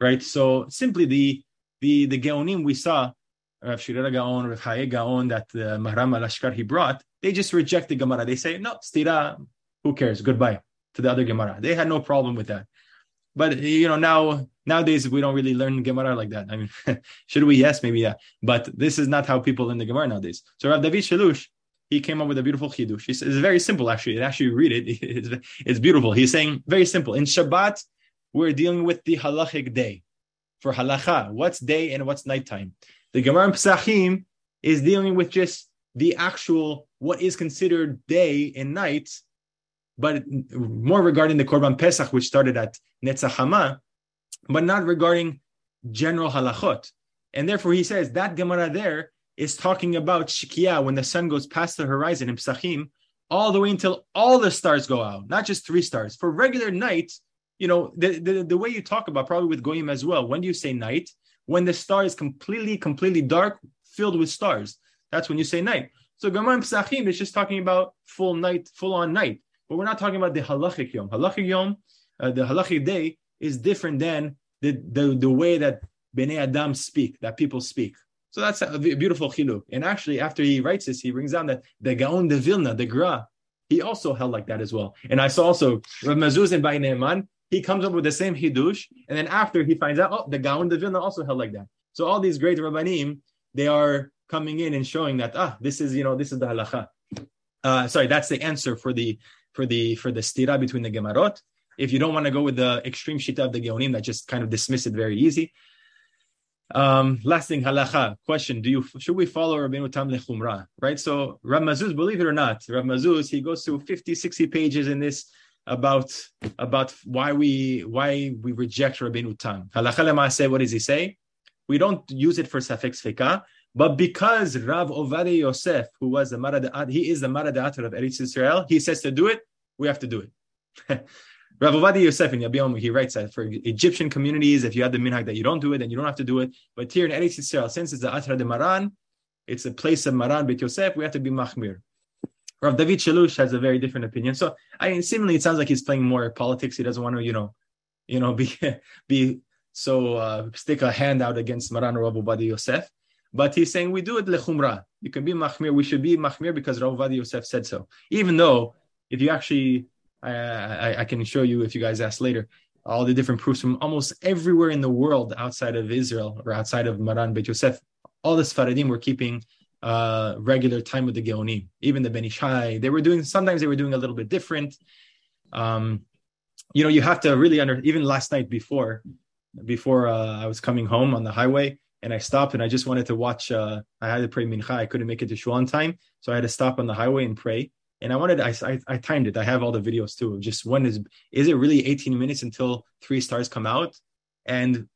right? So simply the the the Geonim we saw, Rav Sherira Gaon, Rav Hai Gaon, that the Mahram al he brought, they just reject the Gemara. They say, no, stira, who cares? Goodbye to the other Gemara. They had no problem with that. But you know, now nowadays we don't really learn Gemara like that. I mean, [laughs] should we? Yes, maybe yeah. But this is not how people learn the Gemara nowadays. So Rav David Shelush, he came up with a beautiful chidush. It's very simple, actually. Actually read it. [laughs] It's, it's beautiful. He's saying very simple. In Shabbat, we're dealing with the halachic day. For halacha, what's day and what's nighttime? The Gemara in Pesachim is dealing with just the actual what is considered day and night, but more regarding the Korban Pesach, which started at Netzach Hama, but not regarding general halachot. And therefore, he says that Gemara there is talking about Shikia when the sun goes past the horizon in Pesachim, all the way until all the stars go out, not just three stars. For regular night, you know, the, the, the way you talk about probably with Goyim as well. When do you say night? When the star is completely, completely dark, filled with stars. That's when you say night. So Gemara Pesachim is just talking about full night, full on night. But we're not talking about the halachic yom. Halachic yom, uh, the halachic day is different than the, the, the way that Bnei Adam speak, that people speak. So that's a beautiful chiluk. And actually, after he writes this, he brings down that the Gaon de Vilna, the Gra, he also held like that as well. And I saw also Rav Mazuz and Bai Ne'eman, he comes up with the same hidush, and then after he finds out, oh, the Gaon de Vilna also held like that. So all these great rabbanim, they are coming in and showing that ah, this is you know this is the halacha. Uh, sorry, that's the answer for the for the for the stira between the gemarot. If you don't want to go with the extreme shita of the geonim that just kind of dismiss it very easy. Um, last thing, halacha question: Do you should we follow Rabbeinu Tam lechumra? Right. So Rav Mazuz, believe it or not, Rav Mazuz he goes through 50, 60 pages in this about about why we why we reject Rabbeinu Tam. Halacha what does he say? We don't use it for sfek sfeka, but because Rav Ovadia Yosef, who was the Marad, he is the Maradatar of Eretz Israel, he says to do it, we have to do it. [laughs] Rav Ovadia Yosef in Yabia Omer, he writes that for Egyptian communities, if you have the minhag that you don't do it, then you don't have to do it. But here in Eretz Israel, since it's the Atra de Maran, it's a place of Maran Bet Yosef, we have to be machmir. Rav David Shelush has a very different opinion. So I mean, seemingly it sounds like he's playing more politics. He doesn't want to, you know, you know, [laughs] be be so uh, stick a hand out against Maran Rav Ovadia Yosef. But he's saying we do it lechumra. You can be machmir. We should be machmir because Rav Ovadia Yosef said so. Even though, if you actually, I, I, I can show you if you guys ask later, all the different proofs from almost everywhere in the world outside of Israel or outside of Maran Bet Yosef. All the Sfaradim were keeping uh, regular time with the Geonim. Even the Ben Ish they were doing, sometimes they were doing a little bit different. Um, you know, you have to really under, even last night before, before uh, I was coming home on the highway and I stopped and I just wanted to watch, uh, I had to pray Mincha. I couldn't make it to Shul on time. So I had to stop on the highway and pray. and I wanted I, I, I timed it. I have all the videos too. Just when is is it really 18 minutes until three stars come out? And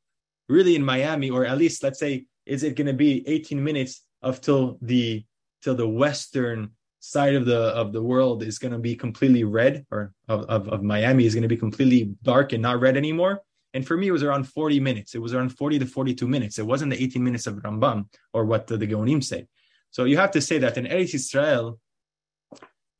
really in Miami, or at least let's say, is it going to be 18 minutes of till the till the western side of the of the world is going to be completely red, or of, of, of Miami is going to be completely dark and not red anymore? And for me, it was around 40 minutes. It was around 40 to 42 minutes. It wasn't the 18 minutes of Rambam or what the, the say. So you have to say that in Eretz Israel,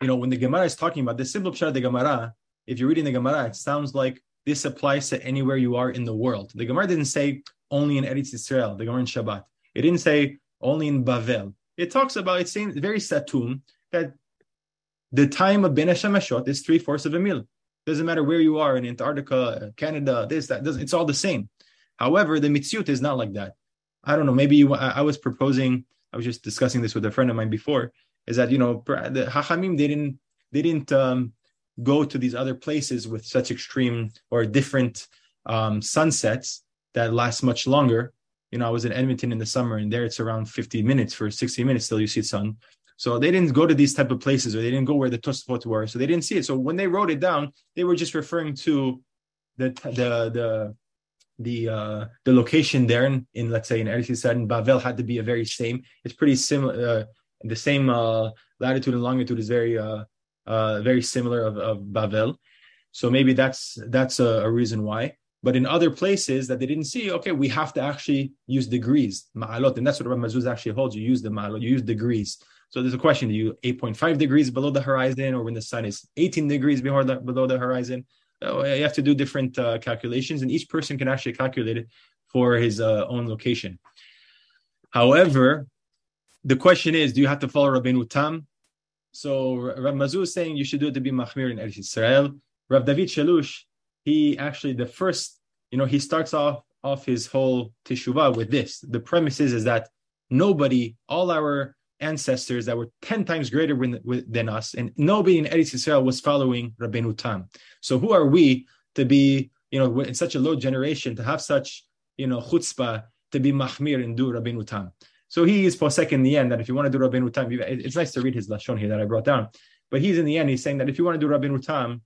you know, when the Gemara is talking about the simple pshat the Gemara, if you're reading the Gemara, it sounds like this applies to anywhere you are in the world. The Gemara didn't say only in Eretz Israel, the Gemara in Shabbat. It didn't say only in Bavel. It talks about, it's saying very satum, that the time of Ben Hashemashot is three fourths of a meal. Doesn't matter where you are in Antarctica, Canada, this, that, doesn't, it's all the same. However, the mitziut is not like that. I don't know. Maybe you, I, I was proposing, I was just discussing this with a friend of mine before is that you know the Hachamim they didn't they didn't um, go to these other places with such extreme or different um, sunsets that last much longer. You know, I was in Edmonton in the summer, and there it's around 50 minutes for 60 minutes till you see the sun. So they didn't go to these type of places, or they didn't go where the Tosfot were, so they didn't see it. So when they wrote it down, they were just referring to the the the the uh, the location there in, in let's say in Eretz Yisrael and Bavel had to be a very same. It's pretty similar. Uh, the same uh, latitude and longitude is very uh, uh, very similar of, of Bavel. So maybe that's that's a, a, reason why. But in other places that they didn't see, okay, we have to actually use degrees, ma'alot, and that's what Rav Mazuz actually holds. You use the ma'alot, you use degrees. So there's a question: Do you 8.5 degrees below the horizon, or when the sun is 18 degrees below the, below the horizon? Oh, you have to do different uh, calculations, and each person can actually calculate it for his uh, own location. However, the question is, do you have to follow Rabbeinu Tam? So Rav Mazuz is saying you should do it to be Mahmir in Eretz Israel. Rav David Shalush, he actually the first, you know, he starts off off his whole teshuvah with this. The premise is, is that nobody, all our ancestors that were 10 times greater than us, and nobody in Eretz Israel was following Rabbeinu Tam. So who are we to be, you know, in such a low generation, to have such, you know, chutzpah, to be Mahmir and do Rabbeinu Tam? So he is posek in the end that if you want to do Rabbeinu Tam, it's nice to read his lashon here that I brought down. But he's in the end, he's saying that if you want to do Rabbeinu Tam,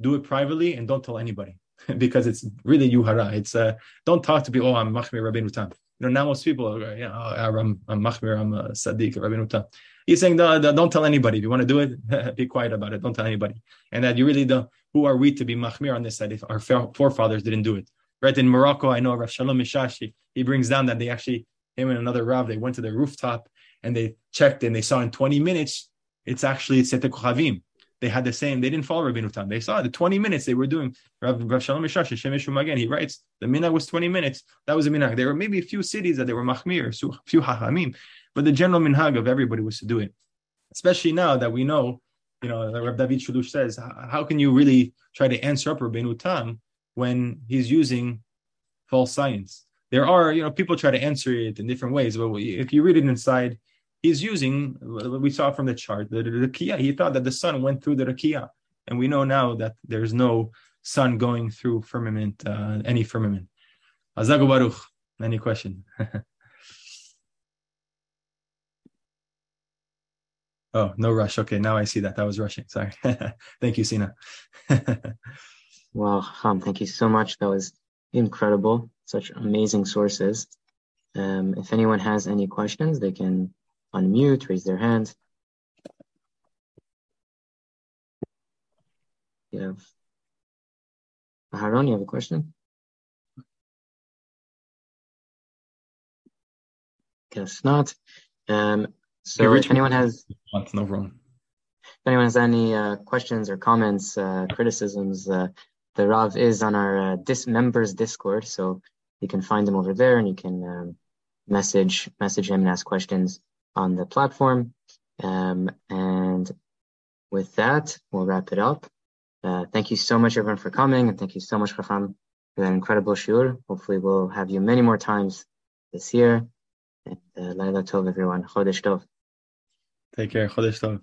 do it privately and don't tell anybody [laughs] because it's really yuhara. It's uh, don't talk to people. Oh, I'm machmir Rabbeinu Tam. You know now most people, are, you know, oh, I'm, I'm machmir, I'm a sadiq Rabbeinu Tam. He's saying no, no, don't tell anybody. If you want to do it, [laughs] be quiet about it. Don't tell anybody. And that you really don't. Who are we to be machmir on this side if our forefathers didn't do it? Right in Morocco, I know Rav Shalom Mishashi. He brings down that they actually him and another Rav, they went to the rooftop and they checked and they saw in 20 minutes, it's actually Sete Kochavim. They had the same, they didn't follow Rabbeinu Tam. They saw the 20 minutes they were doing. Rav, Rav Shalom Mishash, Hashem again, he writes, the minhag was 20 minutes. That was a minhag. There were maybe a few cities that they were machmir, a few hachamim, but the general minhag of everybody was to do it. Especially now that we know, you know, Rav David Shulush says, how can you really try to answer up Rabbeinu Tam when he's using false science? there are, you know, people try to answer it in different ways, but if you read it inside, he's using, we saw from the chart, the, the, the Kia, he thought that the sun went through the Rakia. And we know now that there's no sun going through firmament, uh, any firmament. Azago Baruch, any question? [laughs] oh, no rush. Okay, now I see that. That was rushing. Sorry. [laughs] thank you, Sina. [laughs] well, Ham, thank you so much. That was incredible such amazing sources. Um, if anyone has any questions, they can unmute, raise their hands. You have Aharon, you have a question? Guess not. Um, so if anyone has no problem. If anyone has any uh, questions or comments, uh, criticisms, uh, the Rav is on our uh, dis- members Discord, so you can find him over there and you can um, message message him and ask questions on the platform. Um, and with that, we'll wrap it up. Uh, thank you so much, everyone, for coming, and thank you so much, Chacham, for that incredible shiur. Hopefully, we'll have you many more times this year. And uh, Laila Tov, everyone. Chodesh Tov. Take care. Chodesh Tov.